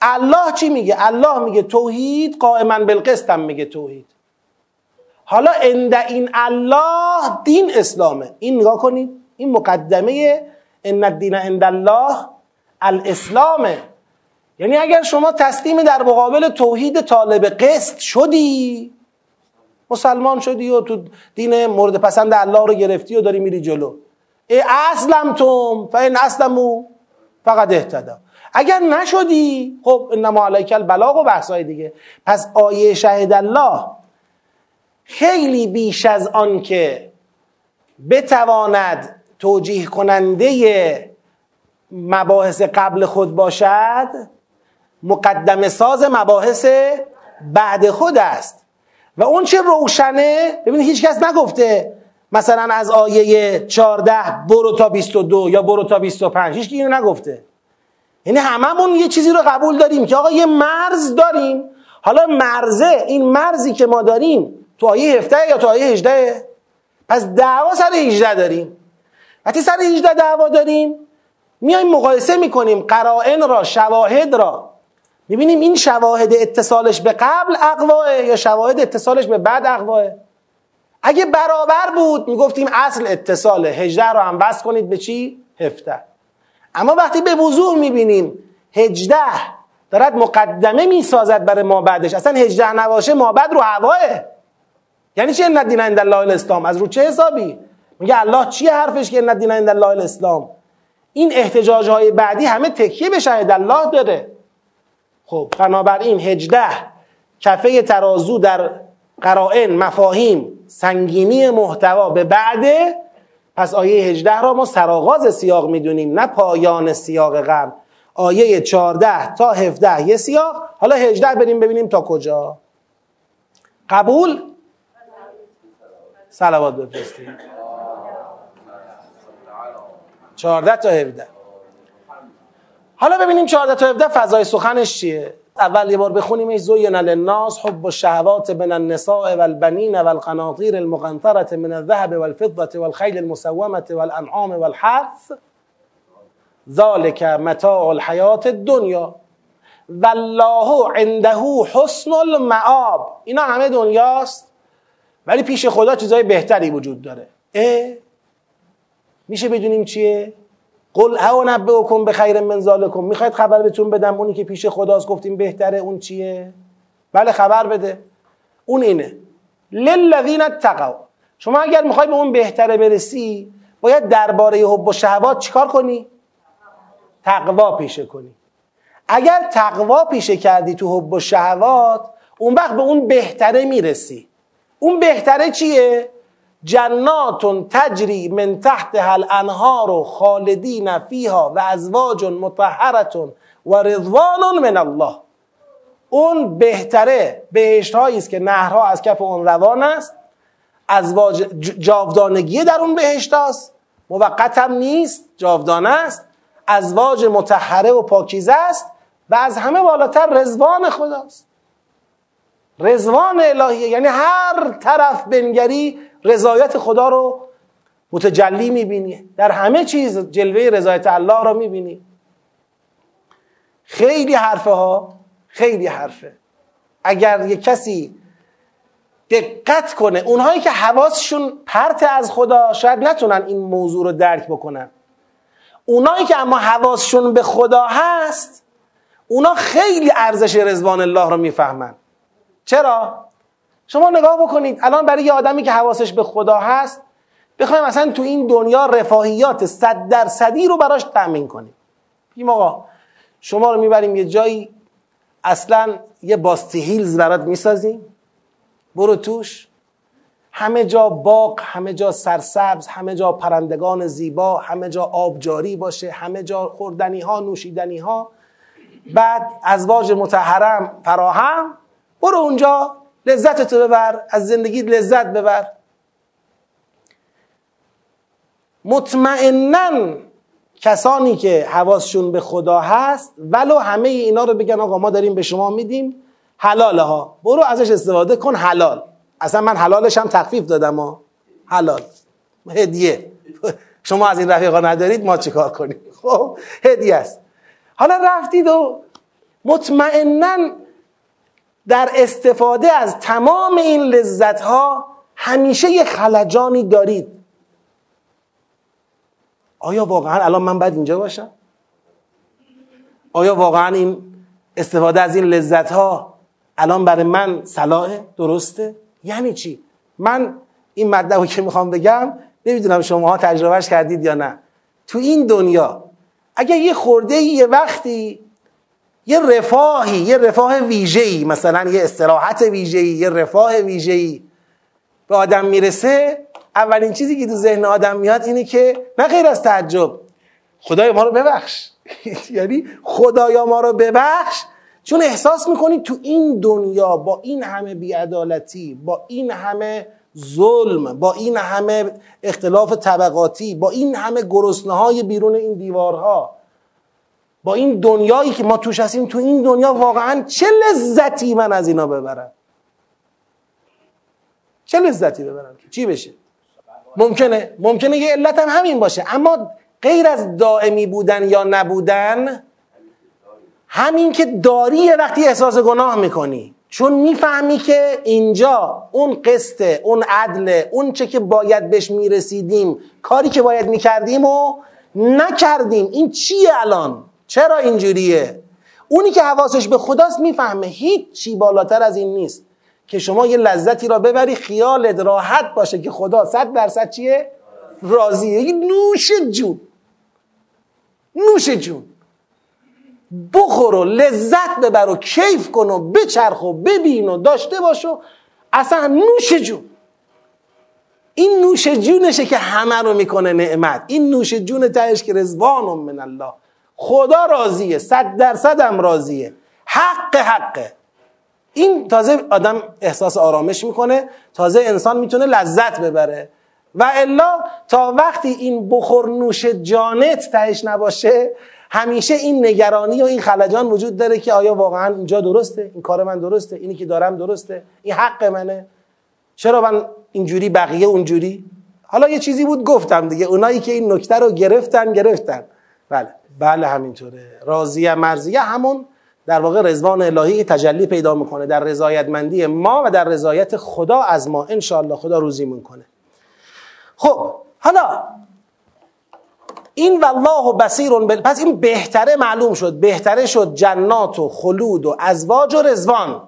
الله چی میگه؟ الله میگه توحید قائما بالقسط هم میگه توحید. حالا اند این الله دین اسلامه. این نگاه کنید. این مقدمه ان الدین عند الله الاسلامه. یعنی اگر شما تسلیم در مقابل توحید طالب قسط شدی مسلمان شدی و تو دین مورد پسند الله رو گرفتی و داری میری جلو. ای اسلم توم فین اسلمو فقط اهتدا اگر نشدی خب انما علیک البلاغ و بحثای دیگه. پس آیه شهد الله خیلی بیش از آن که بتواند توجیه کننده مباحث قبل خود باشد مقدم ساز مباحث بعد خود است. و اون چه روشنه ببینید هیچ کس نگفته مثلا از آیه 14 برو تا 22 یا برو تا 25 هیچ اینو نگفته. یعنی هممون یه چیزی رو قبول داریم که آقا یه مرز داریم. حالا مرزه این مرزی که ما داریم تو آیه 17 یا تو آیه 18 پس دعوا سر 18 داریم. وقتی سر 18 دعوا داریم میایم مقایسه می‌کنیم قرائن را شواهد را. می‌بینیم این شواهد اتصالش به قبل اقواه یا شواهد اتصالش به بعد اقواه اگه برابر بود می‌گفتیم اصل اتصاله. 18 رو هم بس کنید به چی؟ 17 اما وقتی به وضوح می‌بینیم 18 دارد مقدمه می‌سازد برای ما بعدش. اصلا 18 نباشه ما بعد رو هواه. یعنی چه ان الدین عند الله الاسلام؟ از رو چه حسابی؟ میگه الله چیه حرفش که ان الدین عند الله الاسلام؟ این احتجاج های بعدی همه تکیه به شهد الله داره. خب بنابراین هجده کفه ترازو در قرائن مفاهیم سنگینی محتوا به بعده. پس آیه هجده را ما سراغاز سیاق می‌دونیم نه پایان سیاق قبل. آیه چارده تا هفده یه سیاق. حالا هجده بریم ببینیم تا کجا. قبول؟ سلوات بفرستیم چارده تا هفده. حالا ببینیم 14 تا 17 فضای سخنش چیه؟ اول یه بار بخونیم ای زوین للناس حب الشهوات من النساء والبنین والقناطیر المقنطرة من الذهب والفضة والخيل المسومة والانعام والحرث. ذلك متاع الحیات الدنیا. والله عنده حسن المعاب اینا همه دنیاست. ولی پیش خدا چیزای بهتری وجود داره. اه؟ میشه بدونیم چیه؟ قل او نبئکم به خیر من ذالکم. می‌خواید خبر بهتون بدم؟ اونی که پیش خداست گفتیم بهتره اون چیه؟ بله خبر بده. اون اینه. للذین اتقوا. شما اگر می‌خوای به اون بهتره برسی باید درباره حب و شهوات چیکار کنی؟ تقوا پیشه کنی. اگر تقوا پیشه کردی تو حب و شهوات اون وقت به اون بهتره می‌رسی. اون بهتره چیه؟ جنات تجری من تحت هل انهار و خالدین فیها و ازواج مطهرت و رضوان من الله. اون بهتره بهشت است که نهرها از کف اون روان است. ازواج جاودانگی در اون بهشت است موقت هم نیست جاودانه است. ازواج متحره و پاکیزه است. و از همه بالاتر رزوان خداست. رزوان الهیه یعنی هر طرف بنگری رضایت خدا رو متجلی می‌بینی. در همه چیز جلوه رضایت الله رو می‌بینی. خیلی حرفه ها خیلی حرفه. اگر یه کسی دقت کنه اونهایی که حواسشون پرت از خدا شاید نتونن این موضوع رو درک بکنن. اونایی که اما حواسشون به خدا هست اونا خیلی ارزش رضوان الله رو می‌فهمن. چرا؟ شما نگاه بکنید الان برای یه آدمی که حواسش به خدا هست بخوایم مثلا تو این دنیا رفاهیات صد درصدی رو براش تأمین کنیم. بگیم آقا شما رو می‌بریم یه جایی اصلا یه باستی هیلز برات می‌سازیم. برو توش. همه جا باغ همه جا سرسبز همه جا پرندگان زیبا همه جا آبجاری باشه همه جا خوردنی ها نوشیدنی ها بعد ازواج متحرم فراهم برو اونجا لذتتو ببر از زندگی لذت ببر. مطمئنا کسانی که حواسشون به خدا هست ولو همه اینا رو بگن آقا ما داریم به شما میدیم حلاله ها. برو ازش استفاده کن حلال. اصلا من حلالش هم تخفیف دادم ها. حلال. هدیه. شما از این رفیقا ندارید ما چیکار کنیم؟ خب هدیه است. حالا رفتید و مطمئنا در استفاده از تمام این لذت ها همیشه یه خلجانی دارید. آیا واقعا الان من باید اینجا باشم؟ آیا واقعا این استفاده از این لذت ها الان برای من صلاحه؟ درسته؟ یعنی چی؟ من این مطلب که می‌خوام بگم نمی‌دونم شماها تجربهش کردید یا نه. تو این دنیا اگر یه خورده یه وقتی یه رفاهی یه رفاه ویژه‌ای مثلا یه استراحت ویژه‌ای یه رفاه ویژه‌ای. به آدم می‌رسه اولین چیزی که تو ذهن آدم میاد اینه که نه غیر از تعجب خدای ما رو ببخش. یعنی خدایا ما رو ببخش. چون احساس می‌کنی تو این دنیا با این همه بیعدالتی با این همه ظلم با این همه اختلاف طبقاتی با این همه گرسنه های بیرون این دیوارها با این دنیایی که ما توش هستیم تو این دنیا واقعا چه لذتی من از اینا ببرم؟ چه لذتی ببرم؟ چی بشه؟ ممکنه ممکنه یه علت هم همین باشه. اما غیر از دائمی بودن یا نبودن همین که داری وقتی احساس گناه می‌کنی. چون می‌فهمی که اینجا اون قسط اون عدل اون چه که باید بهش می‌رسیدیم کاری که باید می‌کردیم و نکردیم. این چیه الان؟ چرا اینجوریه؟ اونی که حواسش به خداست می‌فهمه هیچ چی بالاتر از این نیست که شما یه لذتی را ببری خیالت راحت باشه که خدا صد درصد چیه؟ راضیه. نوش جون. نوش جون. بخور و لذت ببر و کیف کن و بچرخ و ببین و داشته باش و اصلا نوش جون. این نوش جونشه که همه رو می‌کنه نعمت. این نوش جون تهش که رزوان من الله. خدا راضیه صد درصد هم راضیه. حق حقه. این تازه آدم احساس آرامش می‌کنه تازه انسان می‌تونه لذت ببره. و الا تا وقتی این بخور نوش جانت تهش نباشه همیشه این نگرانی و این خلجان وجود داره که آیا واقعا اینجا درسته؟ این کار من درسته؟ اینی که دارم درسته؟ این حق منه؟ چرا من اینجوری بقیه اونجوری؟ حالا یه چیزی بود گفتم دیگه اونایی که این نکته رو گرفتن گرفتن. بله. بله همینطوره. راضیه مرضیه همون در واقع رضوان الهی تجلی پیدا می‌کنه در رضایتمندی ما و در رضایت خدا از ما. انشاءالله خدا روزی می‌کنه خب حالا این والله بصیر بل... پس این بهتره معلوم شد. بهتره شد جنات و خلود و ازواج و رزوان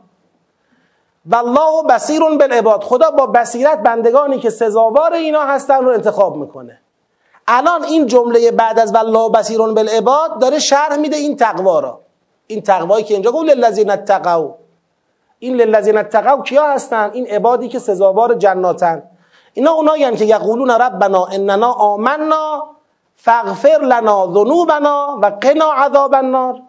والله بصیر بالعباد. خدا با بصیرت بندگانی که سزاوار اینا هستن رو انتخاب می‌کنه. الان این جمله بعد از والله بصیر بالعباد داره شرح میده این تقوا را. این تقوایی که اینجا گفت للذین اتقوا. این للذین اتقوا کیا هستن؟ این عبادی که سزاوار جناتن. اینا اونایی که یقولون ربنا اننا آمنا فاغفر لنا ذنوبنا و قنا عذاب النار.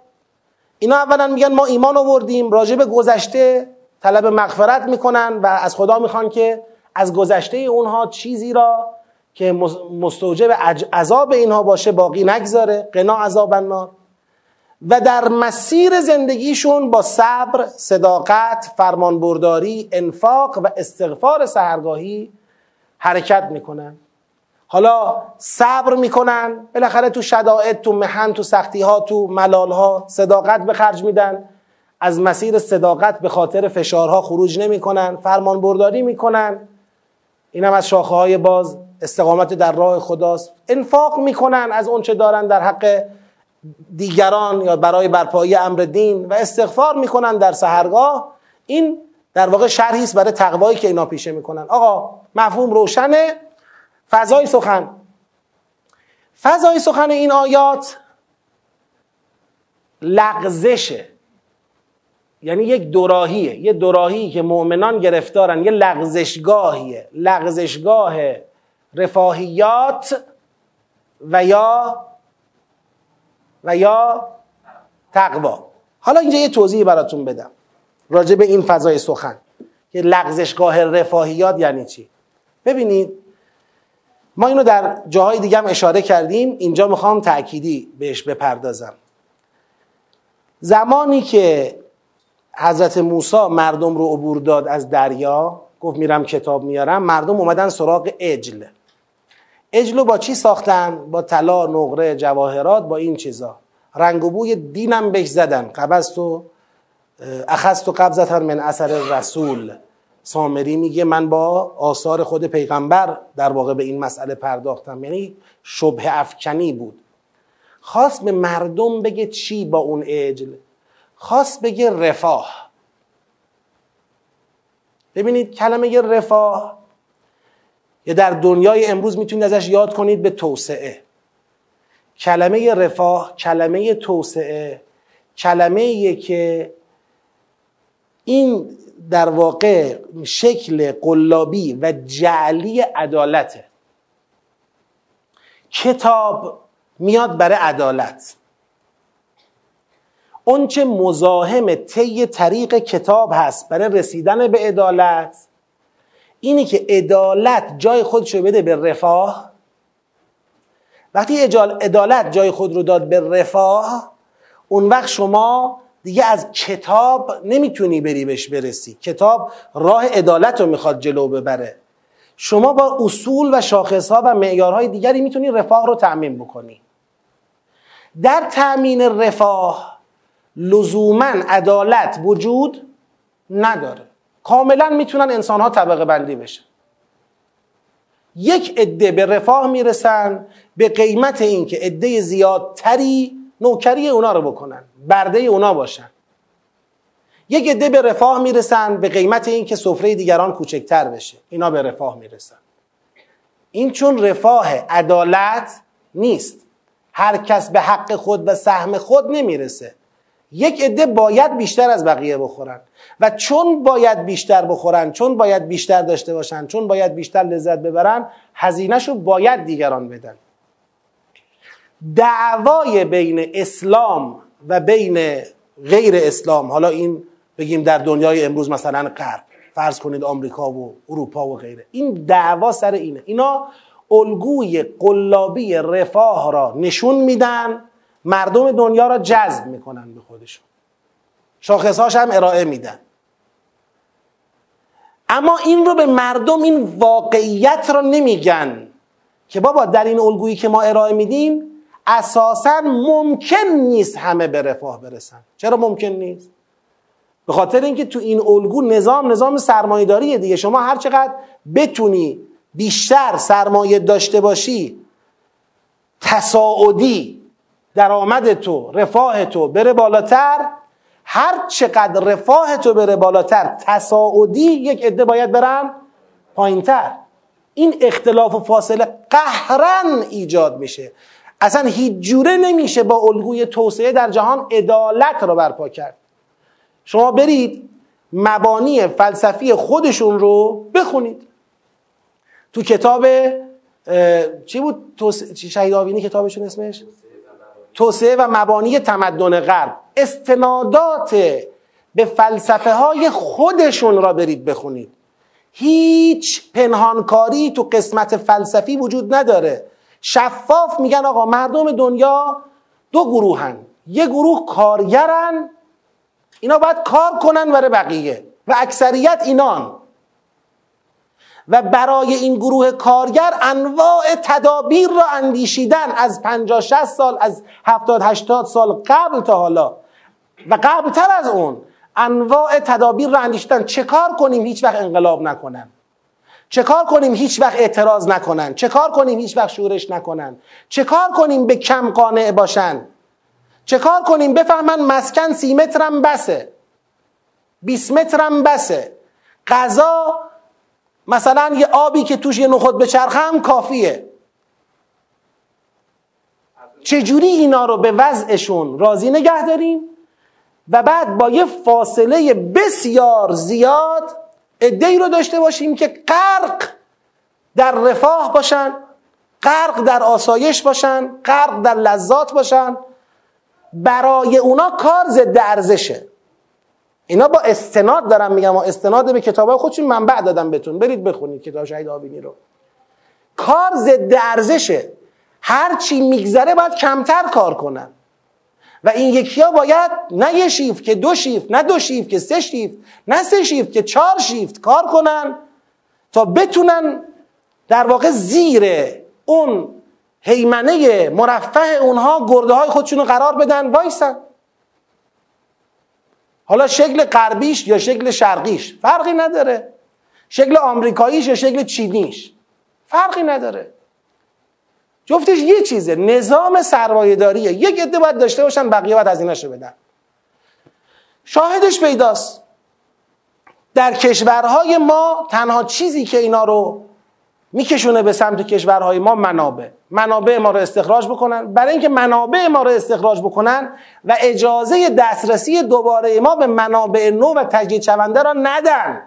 اینا اولا میگن ما ایمان آوردیم راجع به گذشته طلب مغفرت می‌کنن و از خدا می‌خوان که از گذشته اونها چیزی را که مستوجب عذاب اینها باشه باقی نگذاره. قنا عذاب النار. و در مسیر زندگیشون با صبر، صداقت، فرمانبرداری، انفاق و استغفار سهرگاهی حرکت می‌کنن. حالا صبر می‌کنن بالاخره تو شدائد تو محن تو سختی ها تو ملال ها صداقت به خرج میدن. از مسیر صداقت به خاطر فشارها خروج نمی‌کنن فرمان برداری می‌کنن. اینم از شاخه های باز. استقامت در راه خداست. انفاق می‌کنن از اونچه دارن در حق دیگران یا برای برپایی امر دین و استغفار می‌کنن در سهرگاه. این در واقع شرحی است برای تقوایی که اینا پیشه می‌کنن. آقا مفهوم روشنه. فضای سخن. فضای سخن این آیات لغزشه. یعنی یک دوراهیه. یه دوراهی که مؤمنان گرفتارن یه لغزشگاهیه. لغزشگاه رفاهیات و یا و یا تقوا. حالا اینجا یه توضیح براتون بدم. راجع به این فضای سخن. که لغزشگاه رفاهیات یعنی چی؟ ببینید ما اینو در جاهای دیگه هم اشاره کردیم. اینجا می‌خوام تأکیدی بهش بپردازم. زمانی که حضرت موسی مردم رو عبور داد از دریا گفت میرم کتاب میارم مردم اومدن سراغ اجل اجل رو با چی ساختن؟ با طلا، نقره، جواهرات با این چیزا. رنگ و بوی دینم بهش زدن. قبضت و اخست و قبضت من اثر رسول. سامری میگه من با آثار خود پیغمبر در واقع به این مسئله پرداختم. یعنی شبه افکنی بود. خواست به مردم بگه چی با اون عجل خواست بگه رفاه. ببینید کلمه رفاه یا در دنیای امروز می‌تونید ازش یاد کنید به توسعه. کلمه رفاه کلمه توسعه کلمه که این در واقع شکل قلابی و جعلی عدالته. کتاب میاد برای عدالت. اونچه مزاحم طی طریق کتاب هست برای رسیدن به عدالت اینی که عدالت جای خودشو بده به رفاه. وقتی عدالت جای خود رو داد به رفاه اون وقت شما دیگه از کتاب نمی‌تونی بری بهش برسی. کتاب راه عدالت رو می‌خواد جلو ببره. شما با اصول و شاخصها و معیارهای دیگری می‌تونی رفاه رو تعمین بکنی. در تأمین رفاه لزوما عدالت وجود نداره. کاملا می‌تونن انسانها طبقه بندی بشن. یک عده به رفاه می‌رسن به قیمت اینکه عده زیادتری نوکری اونا رو بکنن برده اونا باشن. یک عده به رفاه می‌رسن به قیمت اینکه سفره دیگران کوچکتر بشه. اینا به رفاه می‌رسن. این چون رفاه عدالت نیست. هر کس به حق خود و سهم خود نمی‌رسه. یک عده باید بیشتر از بقیه بخورن. و چون باید بیشتر بخورن چون باید بیشتر داشته باشن چون باید بیشتر لذت ببرن هزینهش رو باید دیگران بدن. دعوای بین اسلام و بین غیر اسلام حالا این بگیم در دنیای امروز مثلا غرب فرض کنید آمریکا و اروپا و غیره این دعوا سر اینه. اینا الگوی قلابی رفاه را نشون میدن مردم دنیا را جذب می‌کنن به خودشون. شاخصهاش هم ارائه میدن. اما این رو به مردم این واقعیت را نمیگن که بابا در این الگویی که ما ارائه میدیم اساسا ممکن نیست همه به رفاه برسن. چرا ممکن نیست؟ به خاطر اینکه تو این الگو نظام نظام سرمایه‌داریه دیگه. شما هر چقدر بتونی بیشتر سرمایه داشته باشی تصاعدی درآمد تو رفاه تو بره بالاتر. هر چقدر رفاه تو بره بالاتر تصاعدی یک عده باید برن پایینتر. این اختلاف و فاصله قهرن ایجاد میشه. اصلا هیچ جوره نمیشه با الگوی توسعه در جهان عدالت رو برپا کرد. شما برید مبانی فلسفی خودشون رو بخونید. تو کتاب چی بود؟ شهید آوینی کتابشون اسمش؟ توسعه و مبانی تمدن غرب استنادات به فلسفه های خودشون را برید بخونید. هیچ پنهانکاری تو قسمت فلسفی وجود نداره. شفاف میگن آقا مردم دنیا دو گروهن. یه گروه کارگرن اینا باید کار کنن برای بقیه و اکثریت اینان. و برای این گروه کارگر انواع تدابیر را اندیشیدن از 50 60 سال از 70 80 سال قبل تا حالا. و قبلتر از اون انواع تدابیر را اندیشیدن. چه کار کنیم هیچ وقت انقلاب نکنن؟ چه کار کنیم هیچ وقت اعتراض نکنن؟ چه کار کنیم هیچ وقت شورش نکنن؟ چه کار کنیم به کم قانع باشن؟ چه کار کنیم بفهمن مسکن سی مترم بسه؟ 20 مترم بسه؟ غذا مثلا یه آبی که توش یه نخود به هم کافیه. چجوری اینا رو به وضعشون راضی نگه داریم؟ و بعد با یه فاصله بسیار زیاد ای رو داشته باشیم که غرق در رفاه باشن غرق در آسایش باشن غرق در لذات باشن. برای اونا کار ضد ارزشه. اینا با استناد دارم میگم و استناد به کتاب خودشون منبع دادم بهتون. برید بخونید کتاب شهید آبینی رو. کار ضد ارزشه. هر چی میگذره باید کمتر کار کنن. و این یکی ها باید نه یه شیفت که دو شیفت نه دو شیفت که سه شیفت نه سه شیفت که چهار شیفت کار کنن تا بتونن در واقع زیر اون حیمنه مرفه اونها گرده های خودشون رو قرار بدن. وایسن حالا شکل غربیش یا شکل شرقیش؟ فرقی نداره. شکل آمریکاییش یا شکل چینیش؟ فرقی نداره. جفتش یه چیزه. نظام سرمایه داریه یک عده باید داشته باشن بقیه باید هزینه‌شو بدن. شاهدش پیداست. در کشورهای ما تنها چیزی که اینا رو میکشونه به سمت کشورهای ما منابع. منابع ما رو استخراج بکنن. برای اینکه منابع ما رو استخراج بکنن و اجازه دسترسی دوباره ما به منابع نو و تجدید شونده را ندن.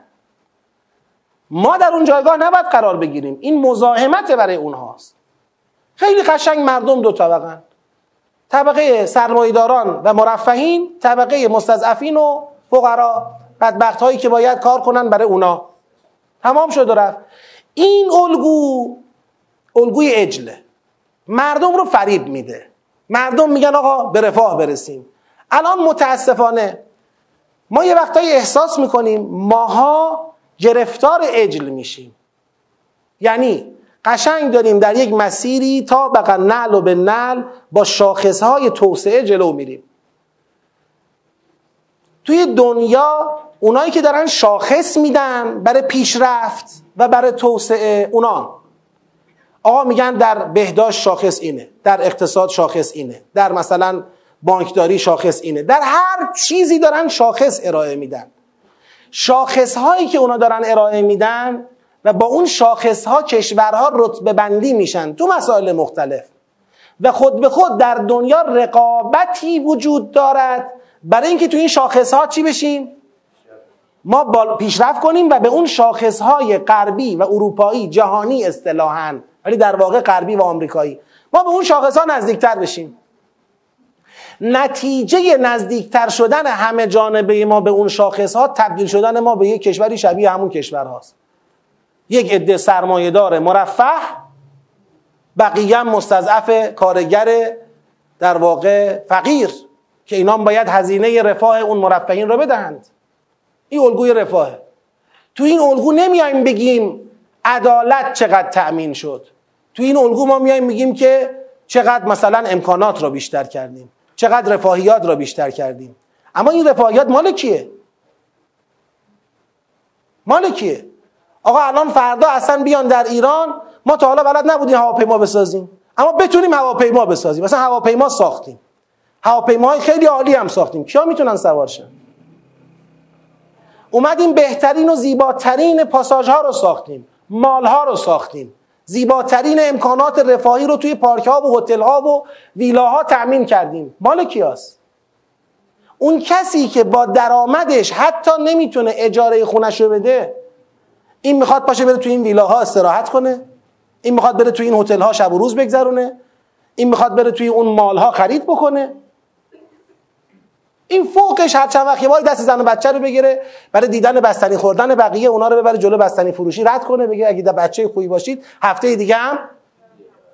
ما در اون جایگاه نباید قرار بگیریم. این مزاحمت برای اونهاست. خیلی قشنگ مردم دو طبقه. طبقه سرمایداران و مرفهین طبقه مستضعفین و فقرا. بدبخت هایی که باید کار کنن برای اونا. تمام شد و رفت. این الگو الگوی اجله مردم رو فریب میده. مردم میگن آقا به رفاه برسیم. الان متاسفانه ما یه وقتایی احساس می‌کنیم ماها گرفتار اجل میشیم. یعنی قشنگ داریم در یک مسیری تا بقا نعل و به نعل با شاخصهای توسعه جلو میریم. توی دنیا اونایی که دارن شاخص میدن برای پیشرفت و برای توسعه اونا. آقا میگن در بهداشت شاخص اینه در اقتصاد شاخص اینه در مثلا بانکداری شاخص اینه. در هر چیزی دارن شاخص ارائه میدن. شاخص هایی که اونا دارن ارائه میدن و با اون شاخص ها کشورها رتبه بندی میشن تو مسائل مختلف. و خود به خود در دنیا رقابتی وجود دارد. برای اینکه تو این شاخص ها چی بشیم؟ ما پیشرفت کنیم و به اون شاخص های غربی و اروپایی جهانی اصطلاحا ولی در واقع غربی و آمریکایی. ما به اون شاخص ها نزدیکتر بشیم. نتیجه نزدیکتر شدن همه جانبه ما به اون شاخص ها تبدیل شدن ما به یک کشوری شبیه همون کشور هاست یک عده سرمایه دار مرفه بقیه مستضعف کارگر در واقع فقیر که اینا باید هزینه رفاه اون مرفهین را بدهند. این الگوی رفاهه تو این الگو نمیایم بگیم عدالت چقدر تأمین شد. تو این الگو ما میایم میگیم که چقدر مثلا امکانات را بیشتر کردیم. چقدر رفاهیات را بیشتر کردیم. اما این رفاهیات مال کیه؟ مال کیه؟ آقا الان فردا اصلا بیان در ایران ما تا حالا بلد نبودیم هواپیما بسازیم. اما بتونیم هواپیما بسازیم. مثلا هواپیما ساختیم. هواپیماهای خیلی عالی هم ساختیم. کیا می‌تونن سوار شن؟ اومدیم بهترین و زیباترین پاساژ ها رو ساختیم. مال ها رو ساختیم. زیباترین امکانات رفاهی رو توی پارک ها و هتل ها و ویلاها تأمین کردیم. مال کیاست اون کسی که با درآمدش حتی نمی‌تونه اجاره خونش رو بده این می‌خواد پاشه بره توی این ویلاها استراحت کنه. این می‌خواد بره توی این هتل ها شب و روز بگذرونه. این می‌خواد بره توی اون مال ها خرید بکنه. این فوقش هر چند وقت یه دست زن و بچه رو بگیره برای دیدن بستنی خوردن بقیه اونا رو ببره جلو بستنی فروشی. رد کنه بگه اگه بچه خوبی باشید هفته دیگه هم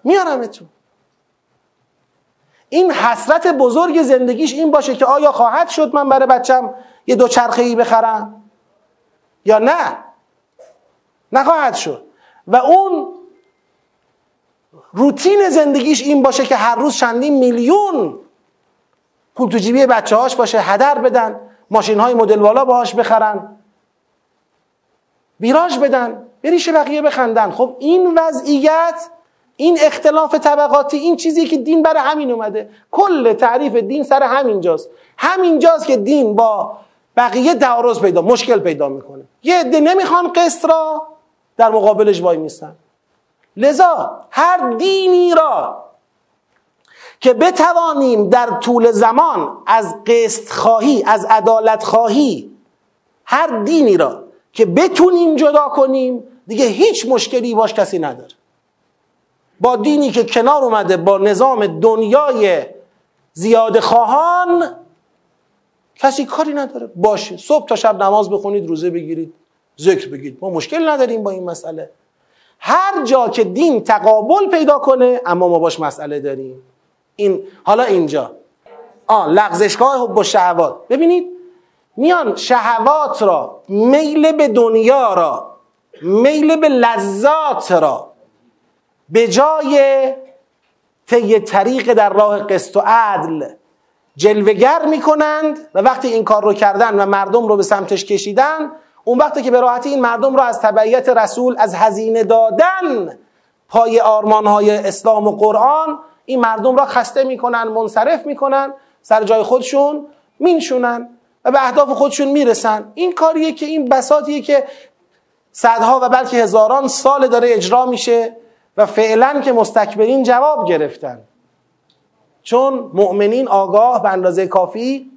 میارمتون. این حسرت بزرگ زندگیش این باشه که آیا خواهد شد من برای بچم یه دوچرخه ای بخرم؟ یا نه؟ نخواهد شد. و اون روتین زندگیش این باشه که هر روز چندین میلیون پول تو جیبی بچه هاش باشه هدر بدن ماشین های مدل والا باهاش بخرن. بیراج بدن بریش بقیه بخندن. خب این وضعیت این اختلاف طبقاتی این چیزی که دین برای همین اومده. کل تعریف دین سر همینجاست. همینجاست که دین با بقیه تعارض پیدا مشکل پیدا می‌کنه. یه عده نمی‌خوان قسط را در مقابلش وای میستن لذا هر دینی را که بتوانیم در طول زمان از قسط خواهی از عدالت خواهی هر دینی را که بتونیم جدا کنیم دیگه هیچ مشکلی باش کسی نداره. با دینی که کنار اومده با نظام دنیای زیاد خواهان کسی کاری نداره. باشه صبح تا شب نماز بخونید روزه بگیرید ذکر بگید ما مشکل نداریم با این مسئله. هر جا که دین تقابل پیدا کنه اما ما باش مسئله داریم. این حالا اینجا. آن لغزشگاه با شهوات. ببینید میان شهوات را میل به دنیا را میل به لذات را به جای طی طریق در راه قسط و عدل جلوگر می‌کنند و وقتی این کار رو کردن و مردم رو به سمتش کشیدن اون وقتی که به راحتی این مردم رو از تبعیت رسول از هزینه دادن پای آرمانهای اسلام و قرآن این مردم را خسته می‌کنن منصرف می‌کنن سر جای خودشون مینشونن و به اهداف خودشون می‌رسن. این کاریه که این بساطیه که صدها و بلکه هزاران سال داره اجرا میشه و فعلا که مستکبرین جواب گرفتن. چون مؤمنین آگاه به اندازه کافی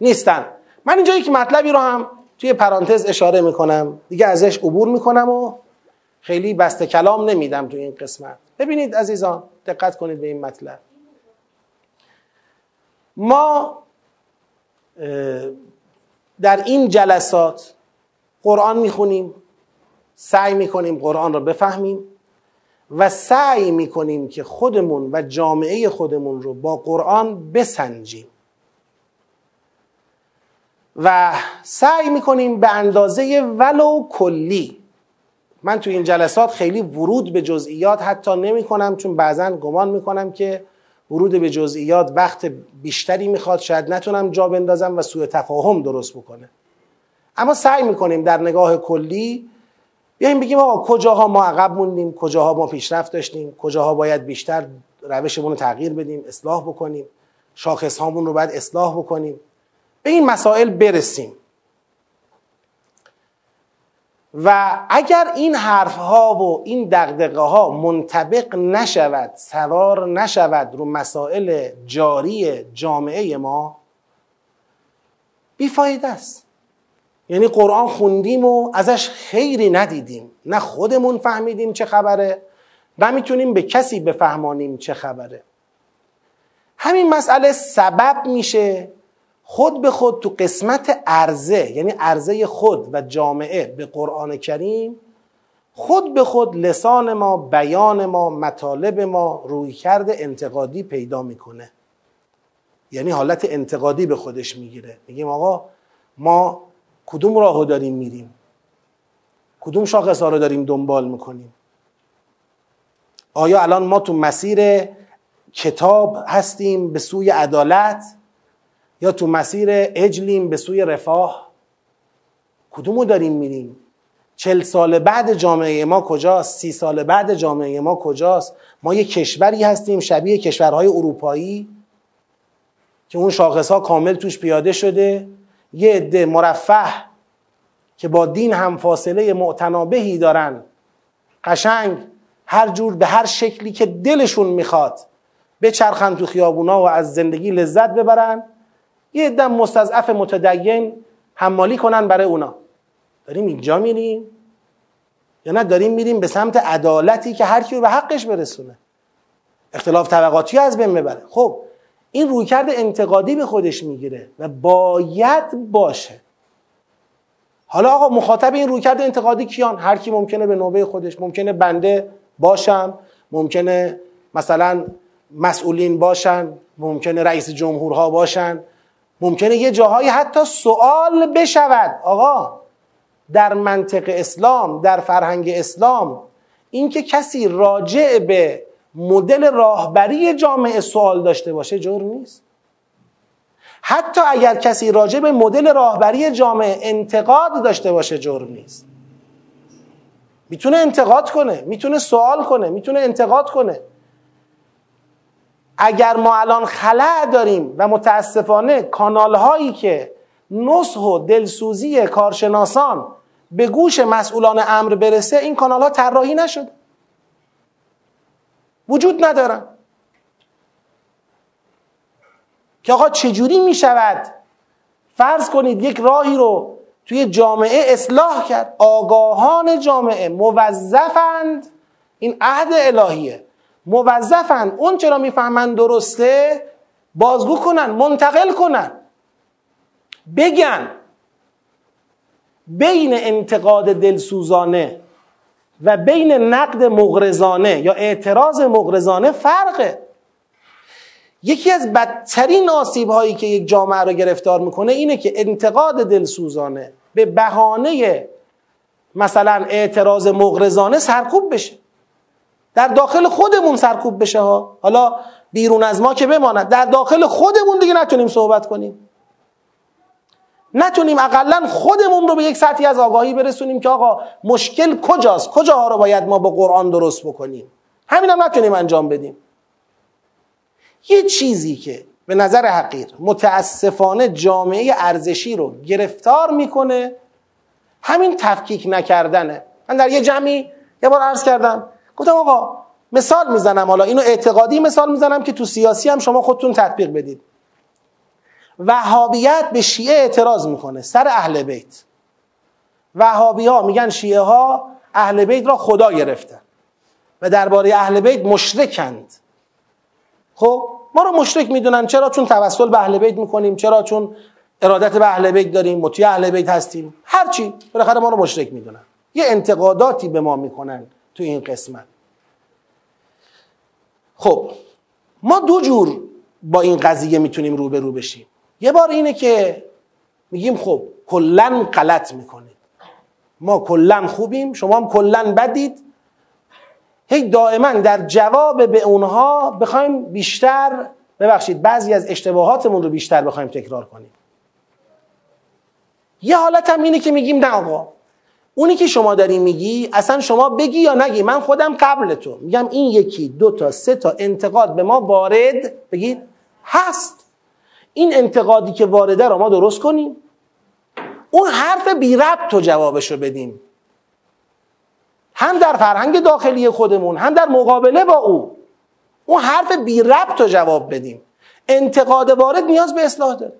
نیستن. من اینجا یک مطلبی رو هم توی پرانتز اشاره می‌کنم دیگه ازش عبور می‌کنم و خیلی بست کلام نمیدم توی این قسمت. ببینید عزیزان دقت کنید به این مطلب. ما در این جلسات قرآن می‌خونیم سعی می‌کنیم قرآن رو بفهمیم و سعی می‌کنیم که خودمون و جامعه خودمون رو با قرآن بسنجیم. و سعی می‌کنیم به اندازه ولو کلی من تو این جلسات خیلی ورود به جزئیات حتی نمی کنم چون بعضا گمان می‌کنم که ورود به جزئیات وقت بیشتری می‌خواد. شاید نتونم جا بندازم و سوء تفاهم درست بکنه. اما سعی می‌کنیم در نگاه کلی بیایم بگیم آقا کجاها ما عقب موندیم کجاها ما پیشرفت داشتیم کجاها باید بیشتر روشمون رو تغییر بدیم اصلاح بکنیم شاخص هامون رو باید اصلاح بکنیم. به این مسائل برسیم. و اگر این حرف ها و این دقدقه ها منطبق نشود سوار نشود رو مسائل جاری جامعه ما بیفایده است. یعنی قرآن خوندیم و ازش خیری ندیدیم. نه خودمون فهمیدیم چه خبره و می‌تونیم به کسی بفهمانیم چه خبره. همین مسئله سبب میشه خود به خود تو قسمت عرضه یعنی عرضه خود و جامعه به قرآن کریم خود به خود لسان ما بیان ما مطالب ما روی کرده انتقادی پیدا می‌کنه. یعنی حالت انتقادی به خودش می‌گیره. میگیم آقا ما کدوم راهو داریم میریم؟ کدوم شاخص ها رو داریم دنبال می‌کنیم؟ آیا الان ما تو مسیر کتاب هستیم به سوی عدالت؟ یا تو مسیر اجلیم به سوی رفاه؟ کدومو داریم میریم؟ چل سال بعد جامعه ما کجاست؟ سی سال بعد جامعه ما کجاست؟ ما یه کشوری هستیم شبیه کشورهای اروپایی که اون شاخص ها کامل توش پیاده شده. یه عده مرفه که با دین هم فاصله معتنابهی دارن. قشنگ هر جور به هر شکلی که دلشون می‌خواد بچرخن تو خیابونا و از زندگی لذت ببرن. یه عده مستضعف متدین حمالی کنن برای اونا. داریم اینجا میریم؟ یا نه داریم میریم به سمت عدالتی که هر کی رو به حقش برسونه. اختلاف طبقاتی از بین ببره خب این رویکرد انتقادی به خودش می‌گیره و باید باشه. حالا آقا مخاطب این رویکرد انتقادی کیان؟ هر کی ممکنه به نوبه خودش ممکنه بنده باشم ممکنه مثلا مسئولین باشن ممکنه رئیس جمهورها باشن. ممکنه یه جاهایی حتی سوال بشود. آقا در منطق اسلام در فرهنگ اسلام اینکه کسی راجع به مدل راهبری جامعه سوال داشته باشه جرم نیست. حتی اگر کسی راجع به مدل راهبری جامعه انتقاد داشته باشه جرم نیست. می‌تونه انتقاد کنه می‌تونه سوال کنه می‌تونه انتقاد کنه. اگر ما الان خلع داریم و متاسفانه کانال هایی که نصح و دلسوزی کارشناسان به گوش مسئولان امر برسه این کانال ها طراحی نشده. وجود ندارن که آقا چجوری می شود فرض کنید یک راهی رو توی جامعه اصلاح کرد. آگاهان جامعه موظفند. این عهد الهیه. موظفن. اون چرا می‌فهمن درسته؟ بازگو کنن منتقل کنن. بگن. بین انتقاد دلسوزانه و بین نقد مغرزانه یا اعتراض مغرزانه فرقه. یکی از بدترین آسیب هایی که یک جامعه رو گرفتار می‌کنه اینه که انتقاد دلسوزانه به بهانه مثلا اعتراض مغرزانه سرکوب بشه. در داخل خودمون سرکوب بشه ها. حالا بیرون از ما که بماند در داخل خودمون دیگه نتونیم صحبت کنیم. نتونیم اقلا خودمون رو به یک سطحی از آگاهی برسونیم که آقا مشکل کجاست؟ کجاها رو باید ما با قرآن درست بکنیم؟ همین هم نتونیم انجام بدیم. یه چیزی که به نظر حقیر متاسفانه جامعه ارزشی رو گرفتار می‌کنه همین تفکیک نکردنه. من در یه جمعی یه بار عرض کردم گفتم آقا مثال می‌زنم. حالا اینو اعتقادی مثال می‌زنم که تو سیاسی هم شما خودتون تطبیق بدید. وهابیت به شیعه اعتراض می‌کنه سر اهل بیت. وهابی ها میگن شیعه ها اهل بیت را خدا گرفتن و درباره اهل بیت مشرکند. خب ما رو مشرک می‌دونن چرا؟ چون توسل به اهل بیت می‌کنیم چرا؟ چون ارادت به اهل بیت داریم مطیع اهل بیت هستیم. هرچی بالاخره ما رو مشرک می‌دونن. یه انتقاداتی به ما می‌کنن. تو این قسمت. خب ما دو جور با این قضیه می‌تونیم روبرو بشیم. یه بار اینه که میگیم خب کلا غلط می‌کنید. ما کلا خوبیم شما هم کلا بدید. هی دائما در جواب به اونها بخوایم بیشتر ببخشید بعضی از اشتباهاتمون رو بیشتر بخوایم تکرار کنیم. یه حالت هم اینه که میگیم نه آقا. اونی که شما داری میگی اصلا شما بگی یا نگی من خودم قبل تو. میگم این یکی دو تا سه تا انتقاد به ما وارد بگید هست. این انتقادی که وارده رو ما درست کنیم. اون حرف بی ربط تو جوابش رو بدیم. هم در فرهنگ داخلی خودمون هم در مقابله با او. اون حرف بی ربط رو جواب بدیم. انتقاد وارد نیاز به اصلاح داره.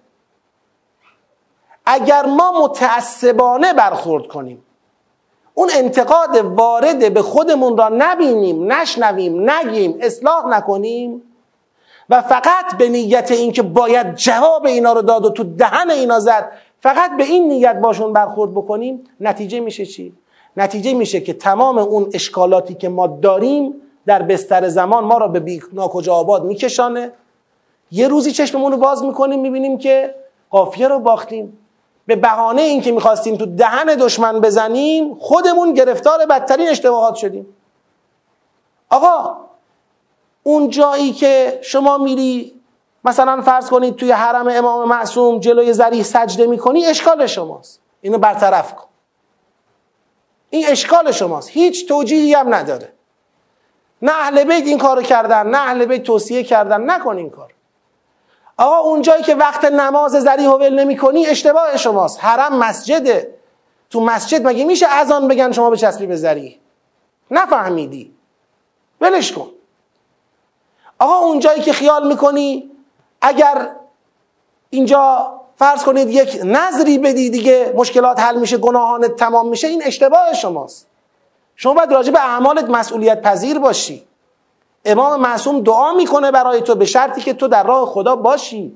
اگر ما متعصبانه برخورد کنیم اون انتقاد وارد به خودمون را نبینیم نشنویم نگیم اصلاح نکنیم و فقط به نیت اینکه باید جواب اینا رو داد و تو دهن اینا زد فقط به این نیت باشون برخورد بکنیم نتیجه میشه چی؟ نتیجه میشه که تمام اون اشکالاتی که ما داریم در بستر زمان ما را به بی ناکجا آباد میکشانه یه روزی چشممون رو باز می‌کنیم می‌بینیم که قافیه رو باختیم به بهانه اینکه می‌خواستیم تو دهن دشمن بزنیم خودمون گرفتار بدترین اشتباهات شدیم. آقا اون جایی که شما میری مثلا فرض کنید توی حرم امام معصوم جلوی زریح سجده می‌کنی اشکال شماست. اینو برطرف کن. این اشکال شماست. هیچ توجیهی هم نداره. نه اهل بیت این کارو کردن نه اهل بیت توصیه کردن. نکن این کار آقا اون جایی که وقت نماز زریح و ول نمی کنی اشتباه شماست. حرم مسجده. تو مسجد مگه میشه اذان بگن شما به چسبی به زریح نفهمیدی. ولش کن. آقا اون جایی که خیال می‌کنی اگر اینجا فرض کنید یک نظری بدی دیگه مشکلات حل میشه گناهانت تمام میشه این اشتباه شماست. شما باید راجع به اعمالت مسئولیت پذیر باشی. امام معصوم دعا می‌کنه برای تو به شرطی که تو در راه خدا باشی.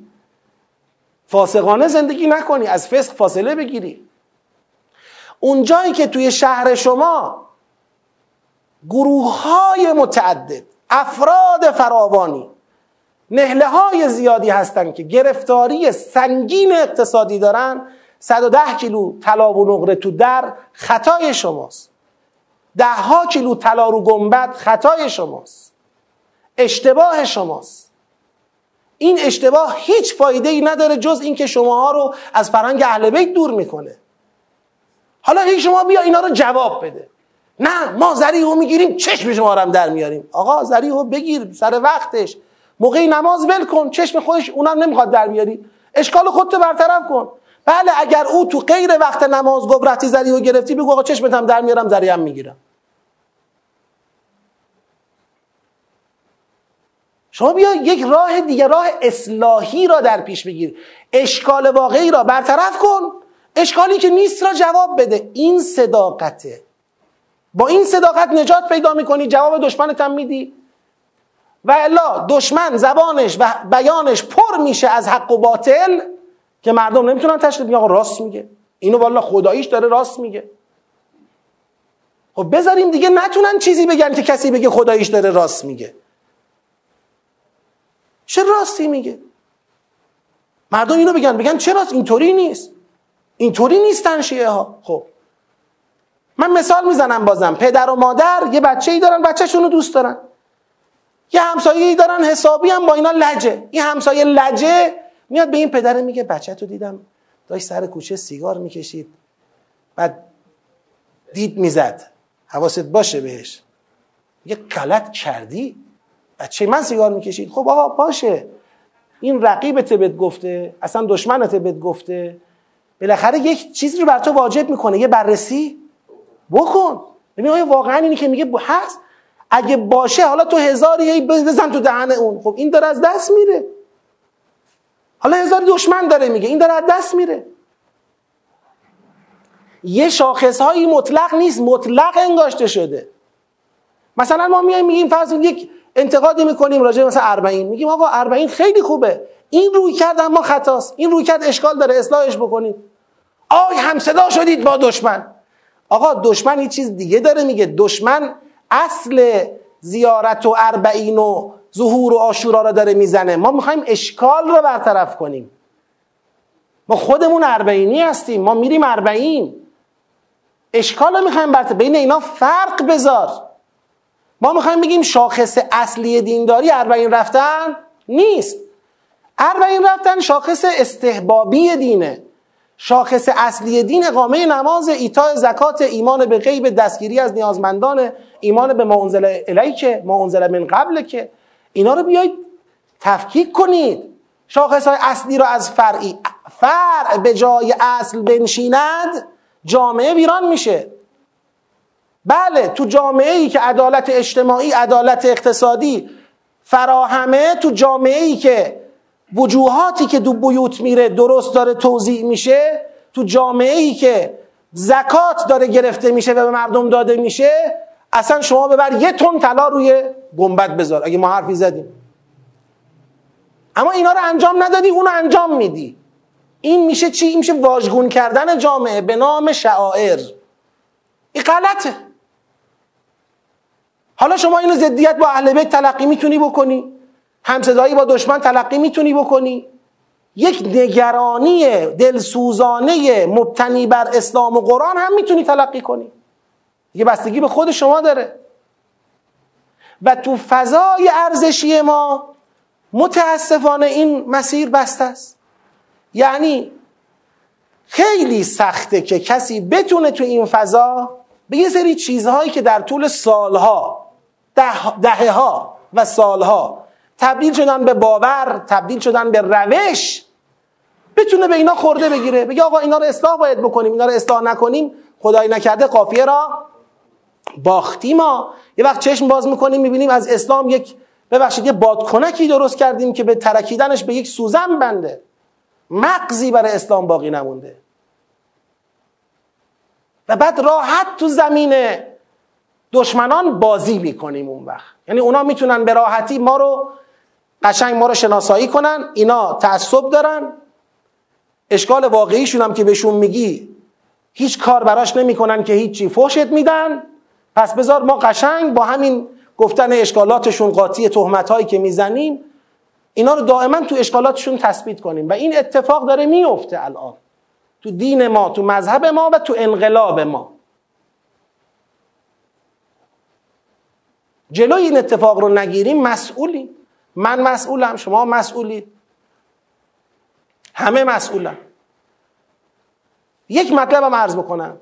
فاسقانه زندگی نکنی از فسق فاصله بگیری. اون جایی که توی شهر شما گروه های متعدد افراد فراوانی نهله های زیادی هستند که گرفتاری سنگین اقتصادی دارن 110 کیلو طلا و نقره تو در خطای شماست. ده ها کیلو طلا رو گنبد خطای شماست. اشتباه شماست. این اشتباه هیچ فایده ای نداره جز اینکه شماها رو از فرهنگ اهل بیت دور می‌کنه. حالا هیچ شما بیا اینا رو جواب بده. نه ما زریحو می‌گیریم چشم شما رو هم در میاریم. آقا زریحو بگیر سر وقتش. موقعی نماز ول کن چشم خودش اونم نمی‌خواد در میاری اشکال خودتو برطرف کن. بله اگر او تو غیر وقت نماز گفت رفتی زریحو گرفتی بگو آقا چشمت هم در میارم زریعم می‌گیرم. شما بیا یک راه دیگه راه اصلاحی را در پیش بگیر. اشکال واقعی را برطرف کن. اشکالی که نیست را جواب بده. این صداقته. با این صداقت نجات پیدا می‌کنی جواب دشمنت هم میدی. و الا دشمن زبانش و بیانش پر میشه از حق و باطل که مردم نمی‌تونن تشکیل میگه آقا راست میگه. اینو والا خداییش داره راست میگه. خب بذاریم دیگه نتونن چیزی بگن که کسی بگه خداییش داره راست میگه. چه راستی میگه؟ مردم اینو بگن بگن چرا اینطوری نیست. اینطوری نیستن شیعه ها خب. من مثال می‌زنم بازم. پدر و مادر یه بچه ای دارن بچهشون رو دوست دارن. یه همسایه ای دارن حسابی هم با اینا لجه. این همسایه لجه میاد به این پدر میگه بچه تو دیدم. داشت سر کوچه سیگار می‌کشید. بعد دید می‌زد. حواست باشه بهش. یه غلط کردی؟ بچه من سیگار می‌کشید. خب آقا باشه. این رقیبت بهت گفته اصلا دشمنت بهت گفته. بالاخره یک چیزی رو بر تو واجب می‌کنه. یه بررسی بکن. ببین آیا واقعا اینی که میگه هست؟ اگه باشه حالا تو هزاری هی بزن تو دهن اون. خب این داره از دست میره. حالا هزار دشمن داره میگه. این داره از دست میره. یه شاخص هایی مطلق نیست. مطلق انگاشته شده. مثلا ما میایم میگیم فرض یک انتقادی می‌کنیم راجع مثلا اربعین. میگیم آقا اربعین خیلی خوبه. این روی کرد اما خطاست. این روی کرد اشکال داره اصلاحش بکنید. آی همصدا شدید با دشمن. آقا دشمن یه چیز دیگه داره میگه دشمن اصل زیارت و اربعین و ظهور و آشورا رو داره می‌زنه. ما می‌خوایم اشکال رو برطرف کنیم. ما خودمون اربعینی هستیم ما میریم اربعین. اشکال رو می‌خوایم برطرف بین اینا فرق بذار. ما می‌خوایم بگیم شاخص اصلی دینداری اربعین رفتن نیست. اربعین رفتن شاخص استحبابی دینه. شاخص اصلی دین اقامه نماز ایتاء زکات ایمان به غیب دستگیری از نیازمندان ایمان به ما انزل الیک ما من قبل که اینا رو بیایید تفکیک کنید. شاخص های اصلی رو از فرعی فرع به جای اصل بنشیند جامعه ویران میشه. بله تو جامعه ای که عدالت اجتماعی عدالت اقتصادی فراهمه تو جامعه ای که وجوهاتی که دو بیوت میره درست داره توضیح میشه تو جامعه ای که زکات داره گرفته میشه و به مردم داده میشه اصلا شما ببر یه تن طلا روی گنبد بذار اگه ما حرفی زدیم. اما اینا رو انجام ندادی اونو انجام میدی. این میشه چی؟ این میشه واژگون کردن جامعه به نام شعائر. این غلطه. حالا شما اینو ضدیت با اهل بیت تلقی می‌تونی بکنی؟ همصدایی با دشمن تلقی می‌تونی بکنی؟ یک نگرانی دلسوزانه مبتنی بر اسلام و قرآن هم می‌تونی تلقی کنی. یه بستگی به خود شما داره. و تو فضای ارزشی ما متاسفانه این مسیر بسته است. یعنی خیلی سخته که کسی بتونه تو این فضا به یه سری چیزهایی که در طول سالها ده دهه ها و سالها تبدیل شدن به باور تبدیل شدن به روش بتونه به اینا خورده بگیره. بگه آقا اینا رو اصلاح باید بکنیم اینا رو اصلاح نکنیم خدای نکرده قافیه را باختیم ما یه وقت چشم باز می‌کنیم می‌بینیم از اسلام یک ببخشید یه بادکنکی درست کردیم که به ترکیدنش به یک سوزن بنده. مغزی برای اسلام باقی نمونده. و بعد راحت تو زمین دشمنان بازی می‌کنیم اون وقت. یعنی اونا می‌تونن به راحتی ما رو قشنگ ما رو شناسایی کنن اینا تعصب دارن. اشکال واقعیشون هم که بهشون میگی هیچ کار براش نمی‌کنن که هیچی. فوشت میدن. پس بذار ما قشنگ با همین گفتن اشکالاتشون قاطی تهمت هایی که می‌زنیم اینا رو دائما تو اشکالاتشون تثبیت کنیم. و این اتفاق داره میفته الان. تو دین ما تو مذهب ما و تو انقلاب ما. جلوی این اتفاق رو نگیریم مسئولیم. من مسئولم شما مسئولی همه مسئولم یک مطلبم عرض بکنم.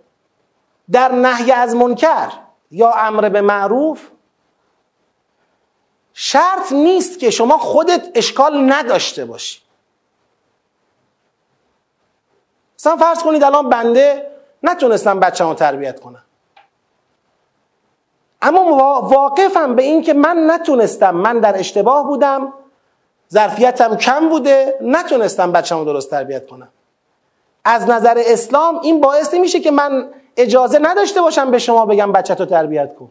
در نهی از منکر یا امر به معروف شرط نیست که شما خودت اشکال نداشته باشی. مثلا فرض کنید الان بنده نتونستم بچه رو تربیت کنم. اما واقفم به این که من نتونستم من در اشتباه بودم ظرفیتم کم بوده نتونستم بچه‌مو درست تربیت کنم. از نظر اسلام این باعث نمیشه که من اجازه نداشته باشم به شما بگم بچه تو تربیت کن.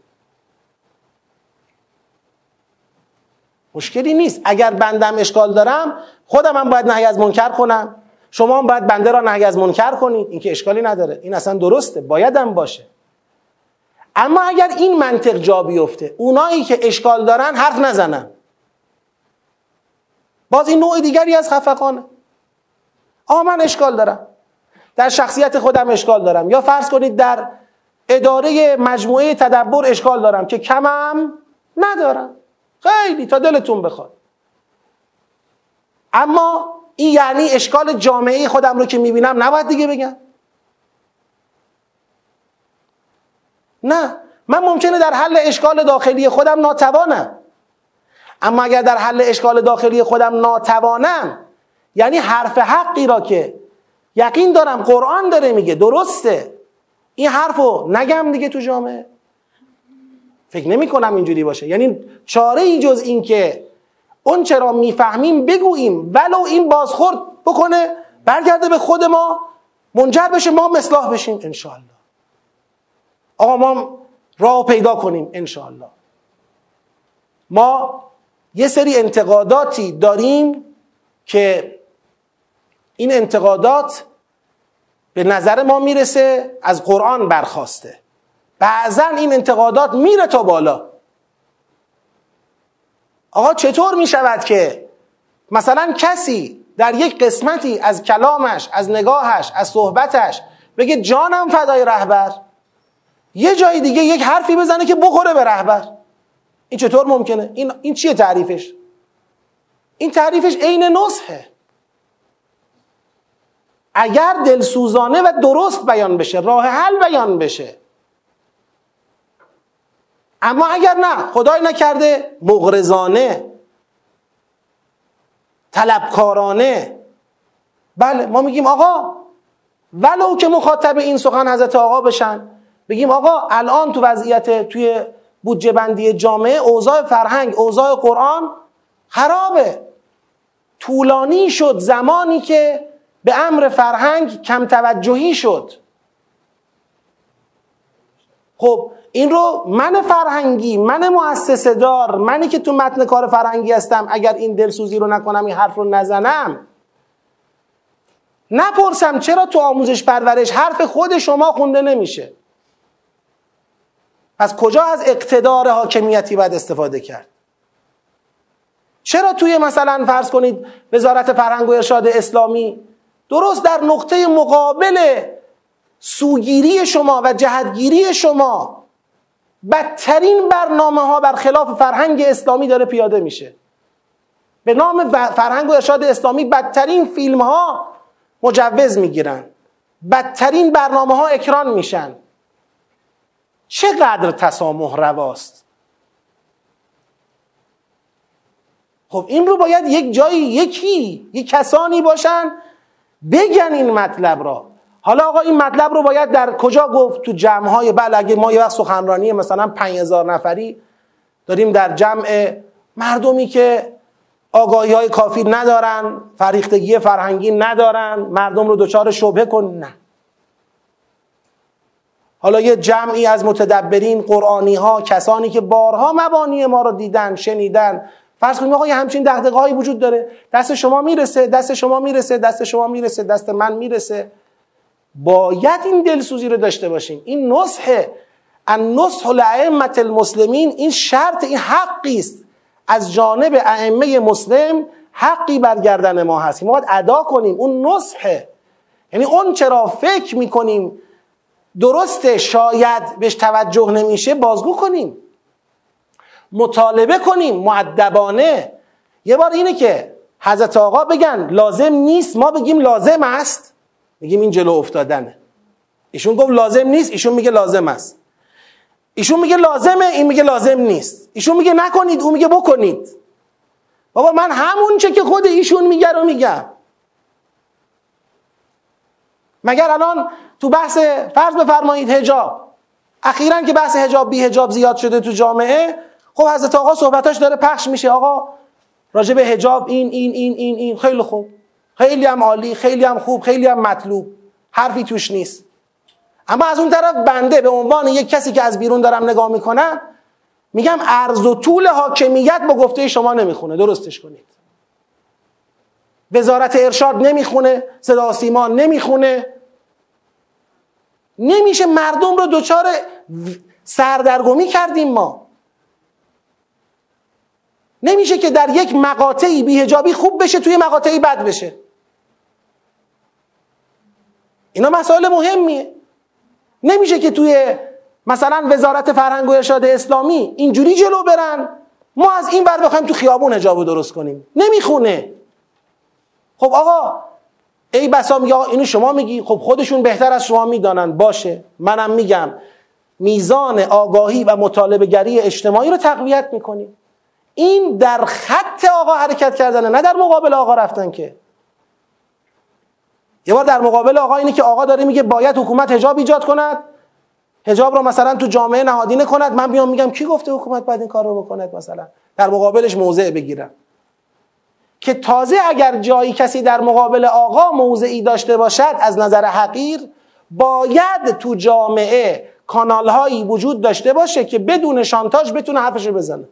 مشکلی نیست. اگر بندم اشکال دارم خودم هم باید نهی از منکر کنم. شما هم باید بنده را نهی از منکر کنید. این که اشکالی نداره. این اصلا درسته. بایدم باشه. اما اگر این منطق جا بیفته اونایی که اشکال دارن حرف نزنن. باز این نوع دیگری از خفقانه. آه من اشکال دارم. در شخصیت خودم اشکال دارم. یا فرض کنید در اداره مجموعه تدبر اشکال دارم که کمم ندارم. خیلی تا دلتون بخواد. اما این یعنی اشکال جامعه خودم رو که می‌بینم نباید دیگه بگم. نه من ممکنه در حل اشکال داخلی خودم ناتوانم. اما اگر در حل اشکال داخلی خودم ناتوانم یعنی حرف حقی را که یقین دارم قرآن داره میگه درسته. این حرف رو نگم دیگه تو جامعه. فکر نمی کنم اینجوری باشه. یعنی چاره ای جز این که اون چرا می‌فهمیم بگوییم ولو این بازخورد بکنه برگرده به خود ما منجر بشه ما مصلاح بشیم انشاءالله. آقا ما راه پیدا کنیم انشاءالله. ما یه سری انتقاداتی داریم که این انتقادات به نظر ما می‌رسه از قرآن برخواسته. بعضا این انتقادات میره تا بالا. آقا چطور می‌شود که مثلا کسی در یک قسمتی از کلامش از نگاهش از صحبتش بگه جانم فدای رهبر؟ یه جای دیگه یک حرفی بزنه که بخوره به رهبر. این چطور ممکنه؟ این این چیه تعریفش؟ این تعریفش عین نصحه. اگر دلسوزانه و درست بیان بشه راه حل بیان بشه. اما اگر نه خدای نکرده مغرزانه طلبکارانه. بله ما میگیم آقا ولو که مخاطب این سخن حضرت آقا بشن. بگیم آقا الان تو وضعیت توی بودجه بندی جامعه اوضاع فرهنگ اوضاع قرآن خرابه. طولانی شد زمانی که به امر فرهنگ کم توجهی شد. خب این رو من فرهنگی من مؤسسه دار منی که تو متن کار فرهنگی هستم اگر این دلسوزی رو نکنم این حرف رو نزنم. نپرسم چرا تو آموزش پرورش حرف خود شما خونده نمیشه؟ از کجا از اقتدار حاکمیتی باید استفاده کرد؟ چرا توی مثلا فرض کنید وزارت فرهنگ و ارشاد اسلامی درست در نقطه مقابل سوگیری شما و جهتگیری شما بدترین برنامه ها بر خلاف فرهنگ اسلامی داره پیاده میشه؟ به نام فرهنگ و ارشاد اسلامی بدترین فیلم ها مجوز می‌گیرن. بدترین برنامه ها اکران میشن. چقدر تسامح رواست؟ خب این رو باید یک جایی یکی یک کسانی باشن بگن این مطلب را. حالا آقا این مطلب رو باید در کجا گفت تو جمع های بله اگه ما یه وقت سخنرانی مثلا 5000 نفری داریم در جمع مردمی که آگاهی های کافی ندارن فریختگی فرهنگی ندارن مردم رو دچار شبهه کن نه. حالا یه جمعی از متدبرین قرآنی ها کسانی که بارها مبانی ما رو دیدن شنیدن. فرض کنیم آقا همچین دغدغه هایی وجود داره. دست شما می‌رسه دست شما می‌رسه دست شما می‌رسه دست من می‌رسه. باید این دلسوزی رو داشته باشیم. این نصح النصح لائمه المسلمین این شرط این حقی است. از جانب ائمه مسلم حقی برگردن ما هست ما باید ادا کنیم. اون نصحه. یعنی اون چرا فکر می‌کنیم درسته شاید بهش توجه نمیشه بازگو کنیم. مطالبه کنیم معدبانه یه بار اینه که حضرت آقا بگن لازم نیست ما بگیم لازم است. میگیم این جلو افتادنه. ایشون گفت لازم نیست ایشون میگه لازم است. ایشون میگه لازمه این میگه لازم نیست. ایشون میگه نکنید اون میگه بکنید. بابا من همون چه که خود ایشون میگه رو میگم. مگر الان تو بحث فرض بفرمایید هجاب اخیرا که بحث هجاب بی هجاب زیاد شده تو جامعه خب حضرت آقا صحبتاش داره پخش میشه. آقا راجع به هجاب این این این این این خیلی خوب. خیلی هم عالی خیلی هم خوب خیلی هم مطلوب. حرفی توش نیست. اما از اون طرف بنده به عنوان یک کسی که از بیرون دارم نگاه می‌کنم میگم عرض و طول حاکمیت با گفته شما نمی‌خونه. درستش کنید. وزارت ارشاد نمی‌خونه صدا سیما نمی‌خونه. نمیشه مردم رو دچار سردرگمی کردیم ما. نمیشه که در یک مقاطعی بیهجابی خوب بشه توی مقاطعی بد بشه. اینا مسائل مهمیه. نمیشه که توی مثلا وزارت فرهنگ و ارشاد اسلامی اینجوری جلو برن. ما از این بر بخوایم تو خیابون حجاب درست کنیم. نمی‌خونه. خب آقا ای بسا میگه اینو شما میگی؟ خب خودشون بهتر از شما می‌دانن. باشه. منم میگم. میزان آگاهی و مطالبه گری اجتماعی رو تقویت می‌کنیم. این در خط آقا حرکت کردنه نه در مقابل آقا رفتن که. یه بار در مقابل آقا اینه که آقا داره میگه باید حکومت هجاب ایجاد کند. هجاب رو مثلا تو جامعه نهادینه کند. من بیام میگم کی گفته حکومت باید این کار رو بکند مثلا؟ در مقابلش موضع بگیرم که تازه اگر جایی کسی در مقابل آقا موضعی داشته باشد از نظر حقیر باید تو جامعه کانال هایی وجود داشته باشه که بدون شانتاج بتونه حرفش رو بزنه.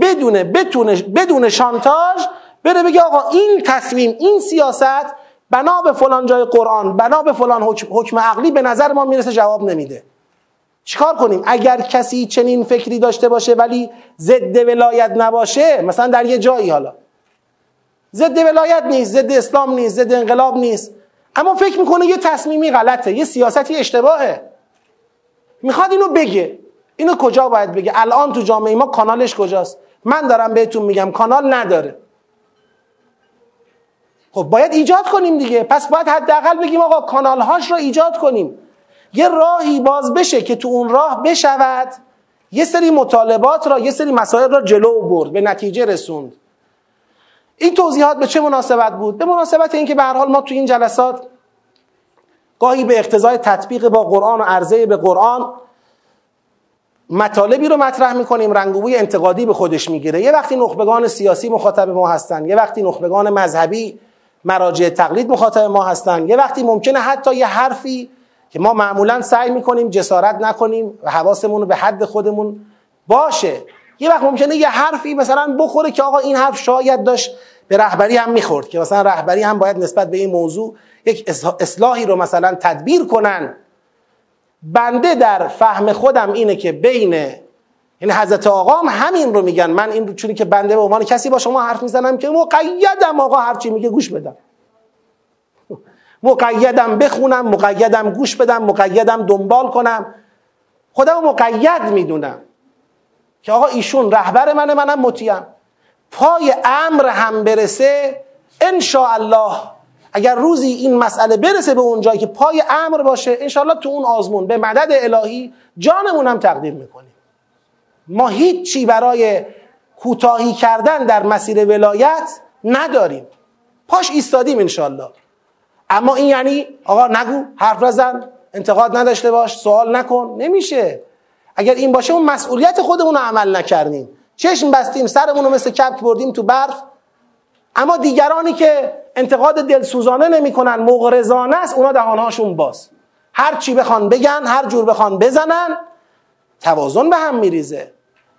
بدونه بتونه بدون شانتاج بره بگه آقا این تصمیم این سیاست بنا به فلان جای قرآن بنا به فلان حکم, حکم عقلی به نظر ما می‌رسه جواب نمیده. چیکار کنیم؟ اگر کسی چنین فکری داشته باشه ولی ضد ولایت نباشه مثلا در یه جایی حالا. ضد ولایت نیست ضد اسلام نیست ضد انقلاب نیست. اما فکر می‌کنه یه تصمیمی غلطه یه سیاستی اشتباهه. می‌خواد اینو بگه. اینو کجا باید بگه؟ الان تو جامعه ما کانالش کجاست؟ من دارم بهتون میگم کانال نداره. خب باید ایجاد کنیم دیگه. پس باید حداقل بگیم آقا کانال هاش رو ایجاد کنیم. یه راهی باز بشه که تو اون راه بشود. یه سری مطالبات را یه سری مسائل را جلو برد به نتیجه رسوند. این توضیحات به چه مناسبت بود؟ به مناسبت اینکه به هر حال ما تو این جلسات گاهی به اقتضای تطبیق با قرآن و عرضه به قرآن مطالبی رو مطرح می‌کنیم رنگوبوی انتقادی به خودش می‌گیره. یه وقتی نخبگان سیاسی مخاطب ما هستن یه وقتی نخبگان مذهبی مراجع تقلید مخاطب ما هستن یه وقتی ممکنه حتی یه حرفی که ما معمولا سعی می‌کنیم جسارت نکنیم و حواسمون رو به حد خودمون باشه. یه وقت ممکنه یه حرفی مثلا بخوره که آقا این حرف شاید داشت به رهبری هم می‌خورد که مثلا رهبری هم باید نسبت به این موضوع یک اصلاحی رو مثلا تدبیر کنن. بنده در فهم خودم اینه که بین یعنی حضرت آقا هم همین رو میگن. من این چونی که بنده به عنوان کسی با شما حرف می‌زنم که مقیدم آقا هرچی میگه گوش بدم. مقیدم بخونم مقیدم گوش بدم مقیدم دنبال کنم. خودم مقید می‌دونم که آقا ایشون رهبر منه منم مطیعم. پای امر هم برسه ان الله اگر روزی این مسئله برسه به اون جایی که پای امر باشه انشاءالله تو اون آزمون به مدد الهی جانمون هم تقدیم می‌کنیم. ما هیچی برای کوتاهی کردن در مسیر ولایت نداریم. پاش ایستادیم انشالله اما این یعنی آقا نگو حرف نزن انتقاد نداشته باش سوال نکن. نمیشه. اگر این باشه اون مسئولیت خودمون رو عمل نکردیم. چشم بستیم سرمون رو مثل کپک بردیم تو برف. اما دیگرانی که انتقاد دلسوزانه نمی‌کنن مغرضانه است اونا دهانهاشون باز. هر چی بخوان بگن هر جور بخوان بزنن توازن به هم میریزه.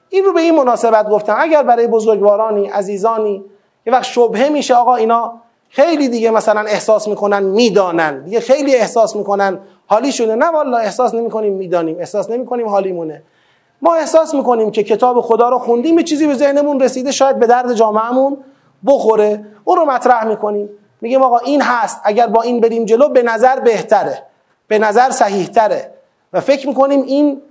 این رو به این مناسبت گفتم. اگر برای بزرگوارانی عزیزانی یه وقت شبهه میشه آقا اینا خیلی دیگه مثلا احساس می‌کنن می‌دانن. دیگه خیلی احساس می‌کنن حالی شده نه والا احساس نمی‌کنیم می‌دانیم. احساس نمی‌کنیم حالیمونه. ما احساس می‌کنیم که کتاب خدا رو خوندیم یه چیزی به ذهنمون رسیده شاید به درد جامعهمون بخوره. اون رو مطرح می‌کنیم. میگیم آقا این هست. اگر با این بریم جلو به نظر بهتره. به نظر صحیحتره. و فکر می‌کنیم این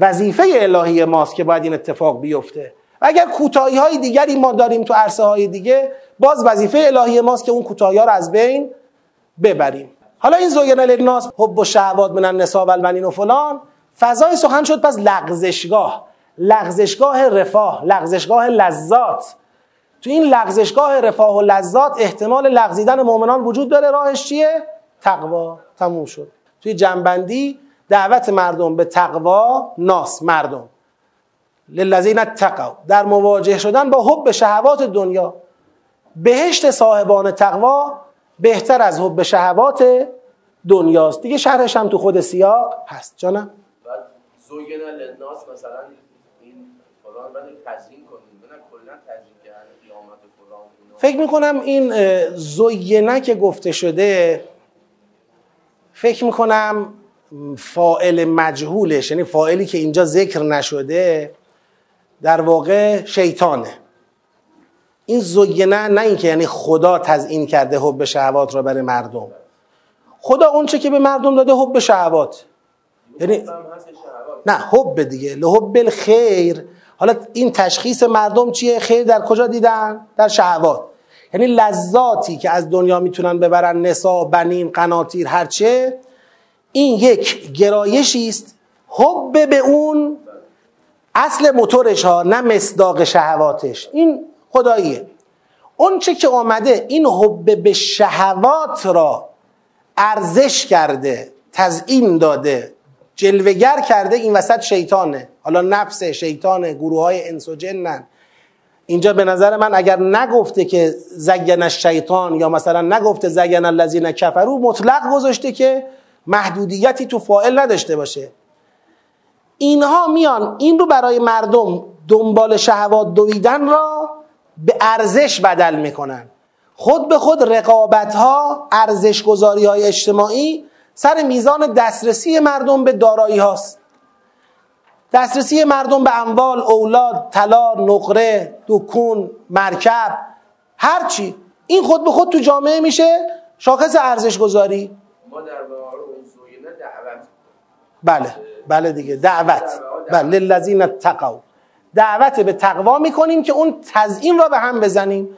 وظیفه الهی ماست که باید این اتفاق بیفته. اگر کوتاهی های دیگری ما داریم تو عرصه های دیگه باز وظیفه الهی ماست که اون کوتاهی ها رو از بین ببریم. حالا این زوین للناس حب و شهوات من النساء و و فلان فضای سخن شد پس لغزشگاه. لغزشگاه رفاه لغزشگاه لذات. تو این لغزشگاه رفاه و لذات احتمال لغزیدن مؤمنان وجود داره. راهش چیه؟ تقوا. تموم شد. توی جنبندی دعوت مردم به تقوا ناس مردم. للذین تقوا در مواجه شدن با حب شهوات دنیا. بهشت صاحبان تقوا بهتر از حب شهوات دنیاست. دیگه شرحش هم تو خود سیاق هست. جانم. زوگن للناس مثلا این فلان تزیین کنیم. کلا تزیین فکر می‌کنم این زوینه که گفته شده فکر می‌کنم فائل مجهولش یعنی فائلی که اینجا ذکر نشده در واقع شیطانه. این زوینه نه اینکه یعنی خدا تزیین کرده حب شهوات را برای مردم. خدا اون چه که به مردم داده حب شهوات. یعنی نه حب دیگه. لحب الخیر. حالا این تشخیص مردم چیه؟ خیر در کجا دیدن؟ در شهوات. یعنی لذاتی که از دنیا می‌تونن ببرن نسا بنین قناطیر هرچه این یک گرایشی است. حب به اون اصل موتورش ها نه مصداق شهواتش. این خداییه. اون چه که آمده این حب به شهوات را ارزش کرده تزئین داده جلوگر کرده این وسط شیطانه. حالا نفس شیطانه گروه های انس جنن. اینجا به نظر من اگر نگفته که زین شیطان یا مثلا نگفته زین الذین کفرو مطلق گذاشته که محدودیتی تو فائل نداشته باشه. اینها میان این رو برای مردم دنبال شهوات دویدن را به ارزش بدل می‌کنن. خود به خود رقابت ها ارزش گذاری های اجتماعی سر میزان دسترسی مردم به دارایی هاست. دسترسی مردم به اموال، اولاد، طلا، نقره، دکون، مرکب هرچی این خود به خود تو جامعه میشه شاخص ارزش گذاری ما در دعوت. بله بله دیگه دعوت. بله للذین تقوا دعوت به تقوا می‌کنیم که اون تزیین را به هم بزنیم.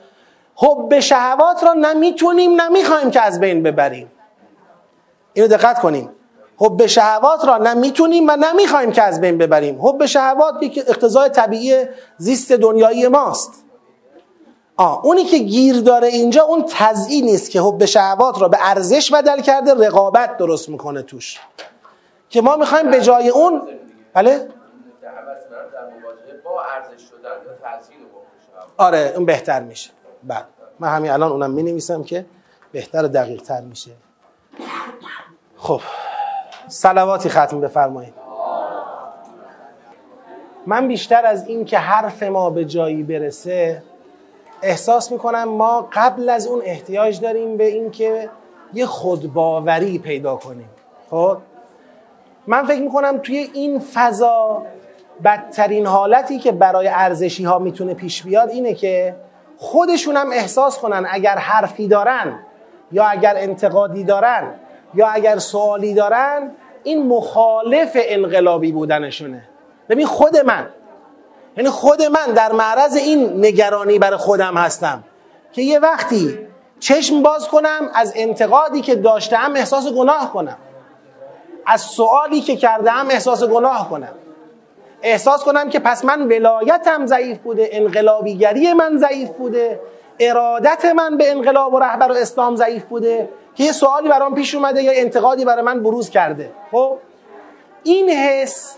خب به شهوات را نمی‌تونیم نمی‌خوایم که از بین ببریم. اینو دقت کنیم. حب شهوات را نه می‌تونیم و نمی‌خوایم که از بین ببریم. حب شهوات یک اقتضای طبیعی زیست دنیایی ماست. آه اونی که گیر داره اینجا اون تزیین نیست که حب شهوات را به ارزش بدل کرده رقابت درست می‌کنه توش. که ما می‌خوایم به جای اون بله؟ آره اون بهتر میشه. بله. من همین الان اونم می نویسم که بهتر و دقیق تر میشه. خب. سلواتی ختم بفرمایید. من بیشتر از این که حرف ما به جایی برسه احساس می‌کنم ما قبل از اون احتیاج داریم به اینکه یه خودباوری پیدا کنیم. خب؟ من فکر می‌کنم توی این فضا بدترین حالتی که برای ارزشی ها می‌تونه پیش بیاد اینه که خودشون هم احساس کنن اگر حرفی دارن یا اگر انتقادی دارن یا اگر سوالی دارن این مخالف انقلابی بودنشونه. ببین خود من یعنی خود من در معرض این نگرانی برای خودم هستم که یه وقتی چشم باز کنم از انتقادی که داشتم احساس گناه کنم. از سوالی که کردم احساس گناه کنم. احساس کنم که پس من ولایتم ضعیف بوده انقلابیگری من ضعیف بوده ارادت من به انقلاب و رهبر و اسلام ضعیف بوده که یه سوالی برام پیش اومده یا انتقادی برای من بروز کرده. خب؟ این حس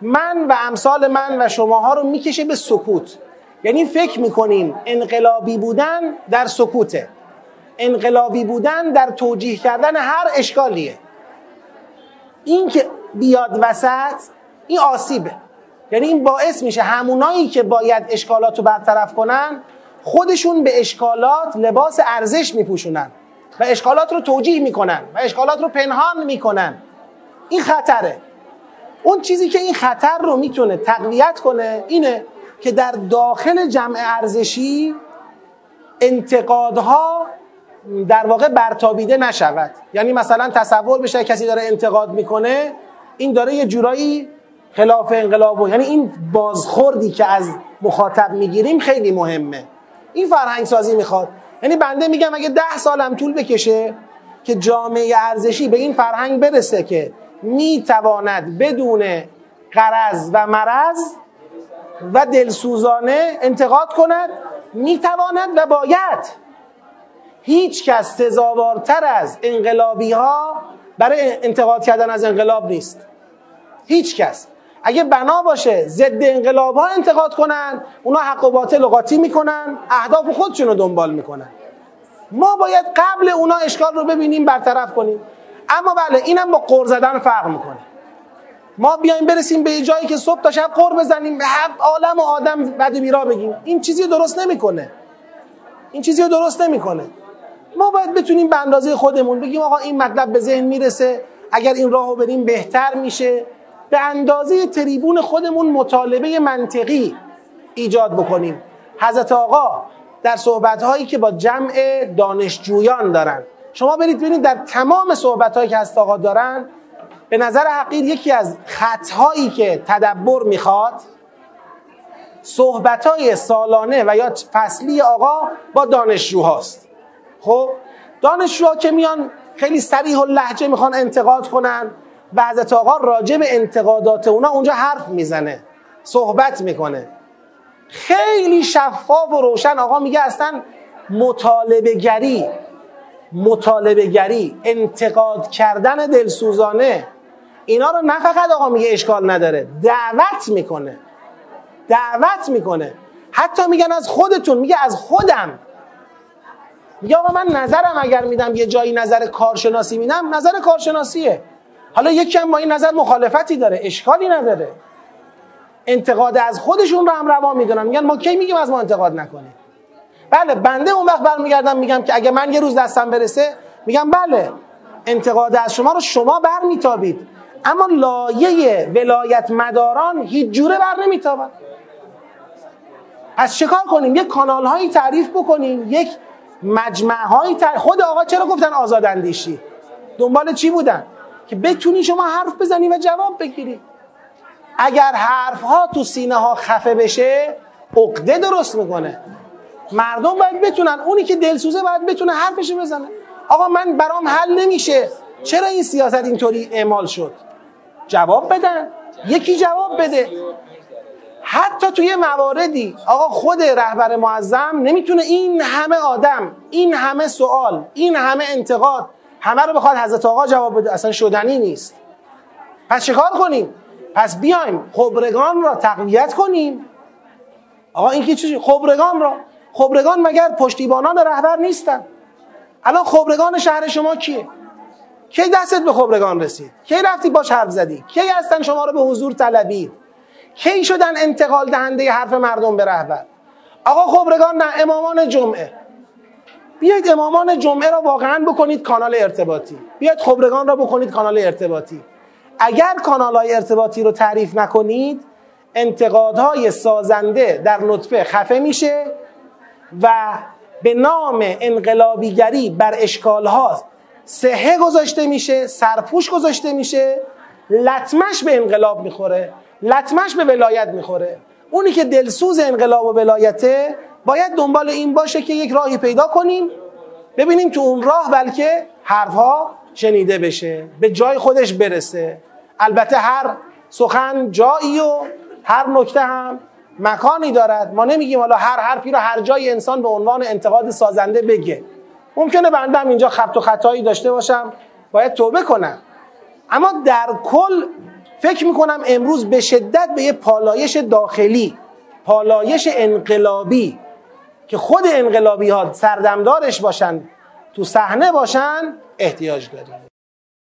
من و امثال من و شماها رو می‌کشه به سکوت. یعنی فکر می‌کنیم انقلابی بودن در سکوته. انقلابی بودن در توجیه کردن هر اشکالیه. این که بیاد وسط این آسیبه. یعنی این باعث میشه همونایی که باید اشکالات رو برطرف کنن خودشون به اشکالات لباس ارزش میپوشونن و اشکالات رو توجیه می‌کنن و اشکالات رو پنهان می‌کنن. این خطره. اون چیزی که این خطر رو می‌تونه تقویت کنه اینه که در داخل جمع ارزشی انتقادها در واقع برتابیده نشود. یعنی مثلا تصور بشه کسی داره انتقاد می‌کنه این داره یه جورایی خلاف انقلاب و یعنی این بازخوردی که از مخاطب می‌گیریم خیلی مهمه. این فرهنگ سازی می‌خواد. یعنی بنده میگم اگه ده سالم طول بکشه که جامعه ارزشی به این فرهنگ برسه که می‌تواند بدون قرض و مرض و دلسوزانه انتقاد کند می‌تواند و باید هیچ کس سزاوارتر از انقلابی ها برای انتقاد کردن از انقلاب نیست. هیچ کس. اگه بنا باشه ضد انقلاب ها انتقاد کنن اونا حق و باطل و می‌کنن اهداف خودشون رو دنبال می‌کنن. ما باید قبل اونا اشکال رو ببینیم برطرف کنیم. اما بله اینم با قر زدن فرق می‌کنه. ما بیایم برسیم به جایی که صبح تا شب قر بزنیم به هفت عالم و آدم بد بیرا بگیم. این چیزی درست نمی‌کنه. این چیزی درست نمی‌کنه. ما باید بتونیم به اندازه خودمون بگیم آقا این مطلب به ذهن می‌رسه. اگر این راهو بریم بهتر میشه. به اندازه تریبون خودمون مطالبه منطقی ایجاد بکنیم. حضرت آقا در صحبت هایی که با جمع دانشجویان دارن شما برید ببینید در تمام صحبت هایی که حضرت آقا دارن به نظر حقیر یکی از خطهایی که تدبر می‌خواد صحبتهای سالانه و یا فصلی آقا با دانشجوهاست خب دانشجوها که میان خیلی سریح و لحجه می‌خوان انتقاد کنن حضرت آقا راجع به انتقادات اونا اونجا حرف می‌زنه صحبت می‌کنه. خیلی شفاف و روشن آقا میگه اصلا مطالبه گری مطالبه گری انتقاد کردن دلسوزانه اینا رو نه فقط آقا میگه اشکال نداره دعوت می‌کنه دعوت می‌کنه. حتی میگن از خودتون میگه از خودم. میگه آقا من نظرم اگر میدم یه جایی نظر کارشناسی میدم نظر کارشناسیه. حالا یکی هم با این نظر مخالفتی داره اشکالی نداره. انتقاد از خودشون رو هم روا می‌دونن. میگن ما کی میگیم از ما انتقاد نکنیم بله بنده اون وقت برمیگردم میگم که اگه من یه روز دستم برسه میگم بله انتقاد از شما رو شما برمیتابید. اما لایه ولایت مداران هیچ جوره بر نمیتابد پس چکار کنیم؟ یک کانال هایی تعریف بکنیم یک مجمع هایی تعریف... خود آقا چرا گفتن آزاد اندیشی دنبال چی بودن؟ که بتونی شما حرف بزنی و جواب بگیری. اگر حرف ها تو سینه ها خفه بشه عقده درست می‌کنه. مردم باید بتونن اونی که دلسوزه باید بتونه حرفش بزنه. آقا من برام حل نمیشه. چرا این سیاست اینطوری اعمال شد؟ جواب بدن یکی جواب بده. حتی توی مواردی آقا خود رهبر معظم نمی‌تونه این همه آدم این همه سوال این همه انتقاد همه رو بخواد حضرت آقا جواب بده. اصلا شدنی نیست. پس چیکار کنیم؟ پس بیایم خبرگان را تقویت کنیم. آقا این که چیزی خبرگان را. خبرگان مگر پشتیبانان رهبر نیستن؟ الان خبرگان شهر شما کیه؟ کی دستت به خبرگان رسید؟ کی رفتی باش حرف زدی؟ کی هستن شما رو به حضور طلبید؟ کی شدن انتقال دهنده حرف مردم به رهبر؟ آقا خبرگان نه امامان جمعه. بیاید امامان جمعه را واقعا بکنید کانال ارتباطی. بیاید خبرگان را بکنید کانال ارتباطی. اگر کانال های ارتباطی رو تعریف نکنید انتقادهای سازنده در نطفه خفه میشه و به نام انقلابیگری بر اشکالها سهه گذاشته میشه سرپوش گذاشته میشه لطمش به انقلاب می‌خوره لطمش به ولایت می‌خوره. اونی که دلسوز انقلاب و ولایته باید دنبال این باشه که یک راهی پیدا کنیم ببینیم تو اون راه بلکه حرفها شنیده بشه به جای خودش برسه. البته هر سخن جایی و هر نکته هم مکانی دارد. ما نمیگیم حالا هر حرفی رو هر جای انسان به عنوان انتقاد سازنده بگه. ممکنه بنده هم اینجا خط و خطایی داشته باشم باید توبه کنم. اما در کل فکر می‌کنم امروز به شدت به یه پالایش داخلی پالایش انقلابی که خود انقلابی ها سردمدارش باشن تو صحنه باشن احتیاج داریم.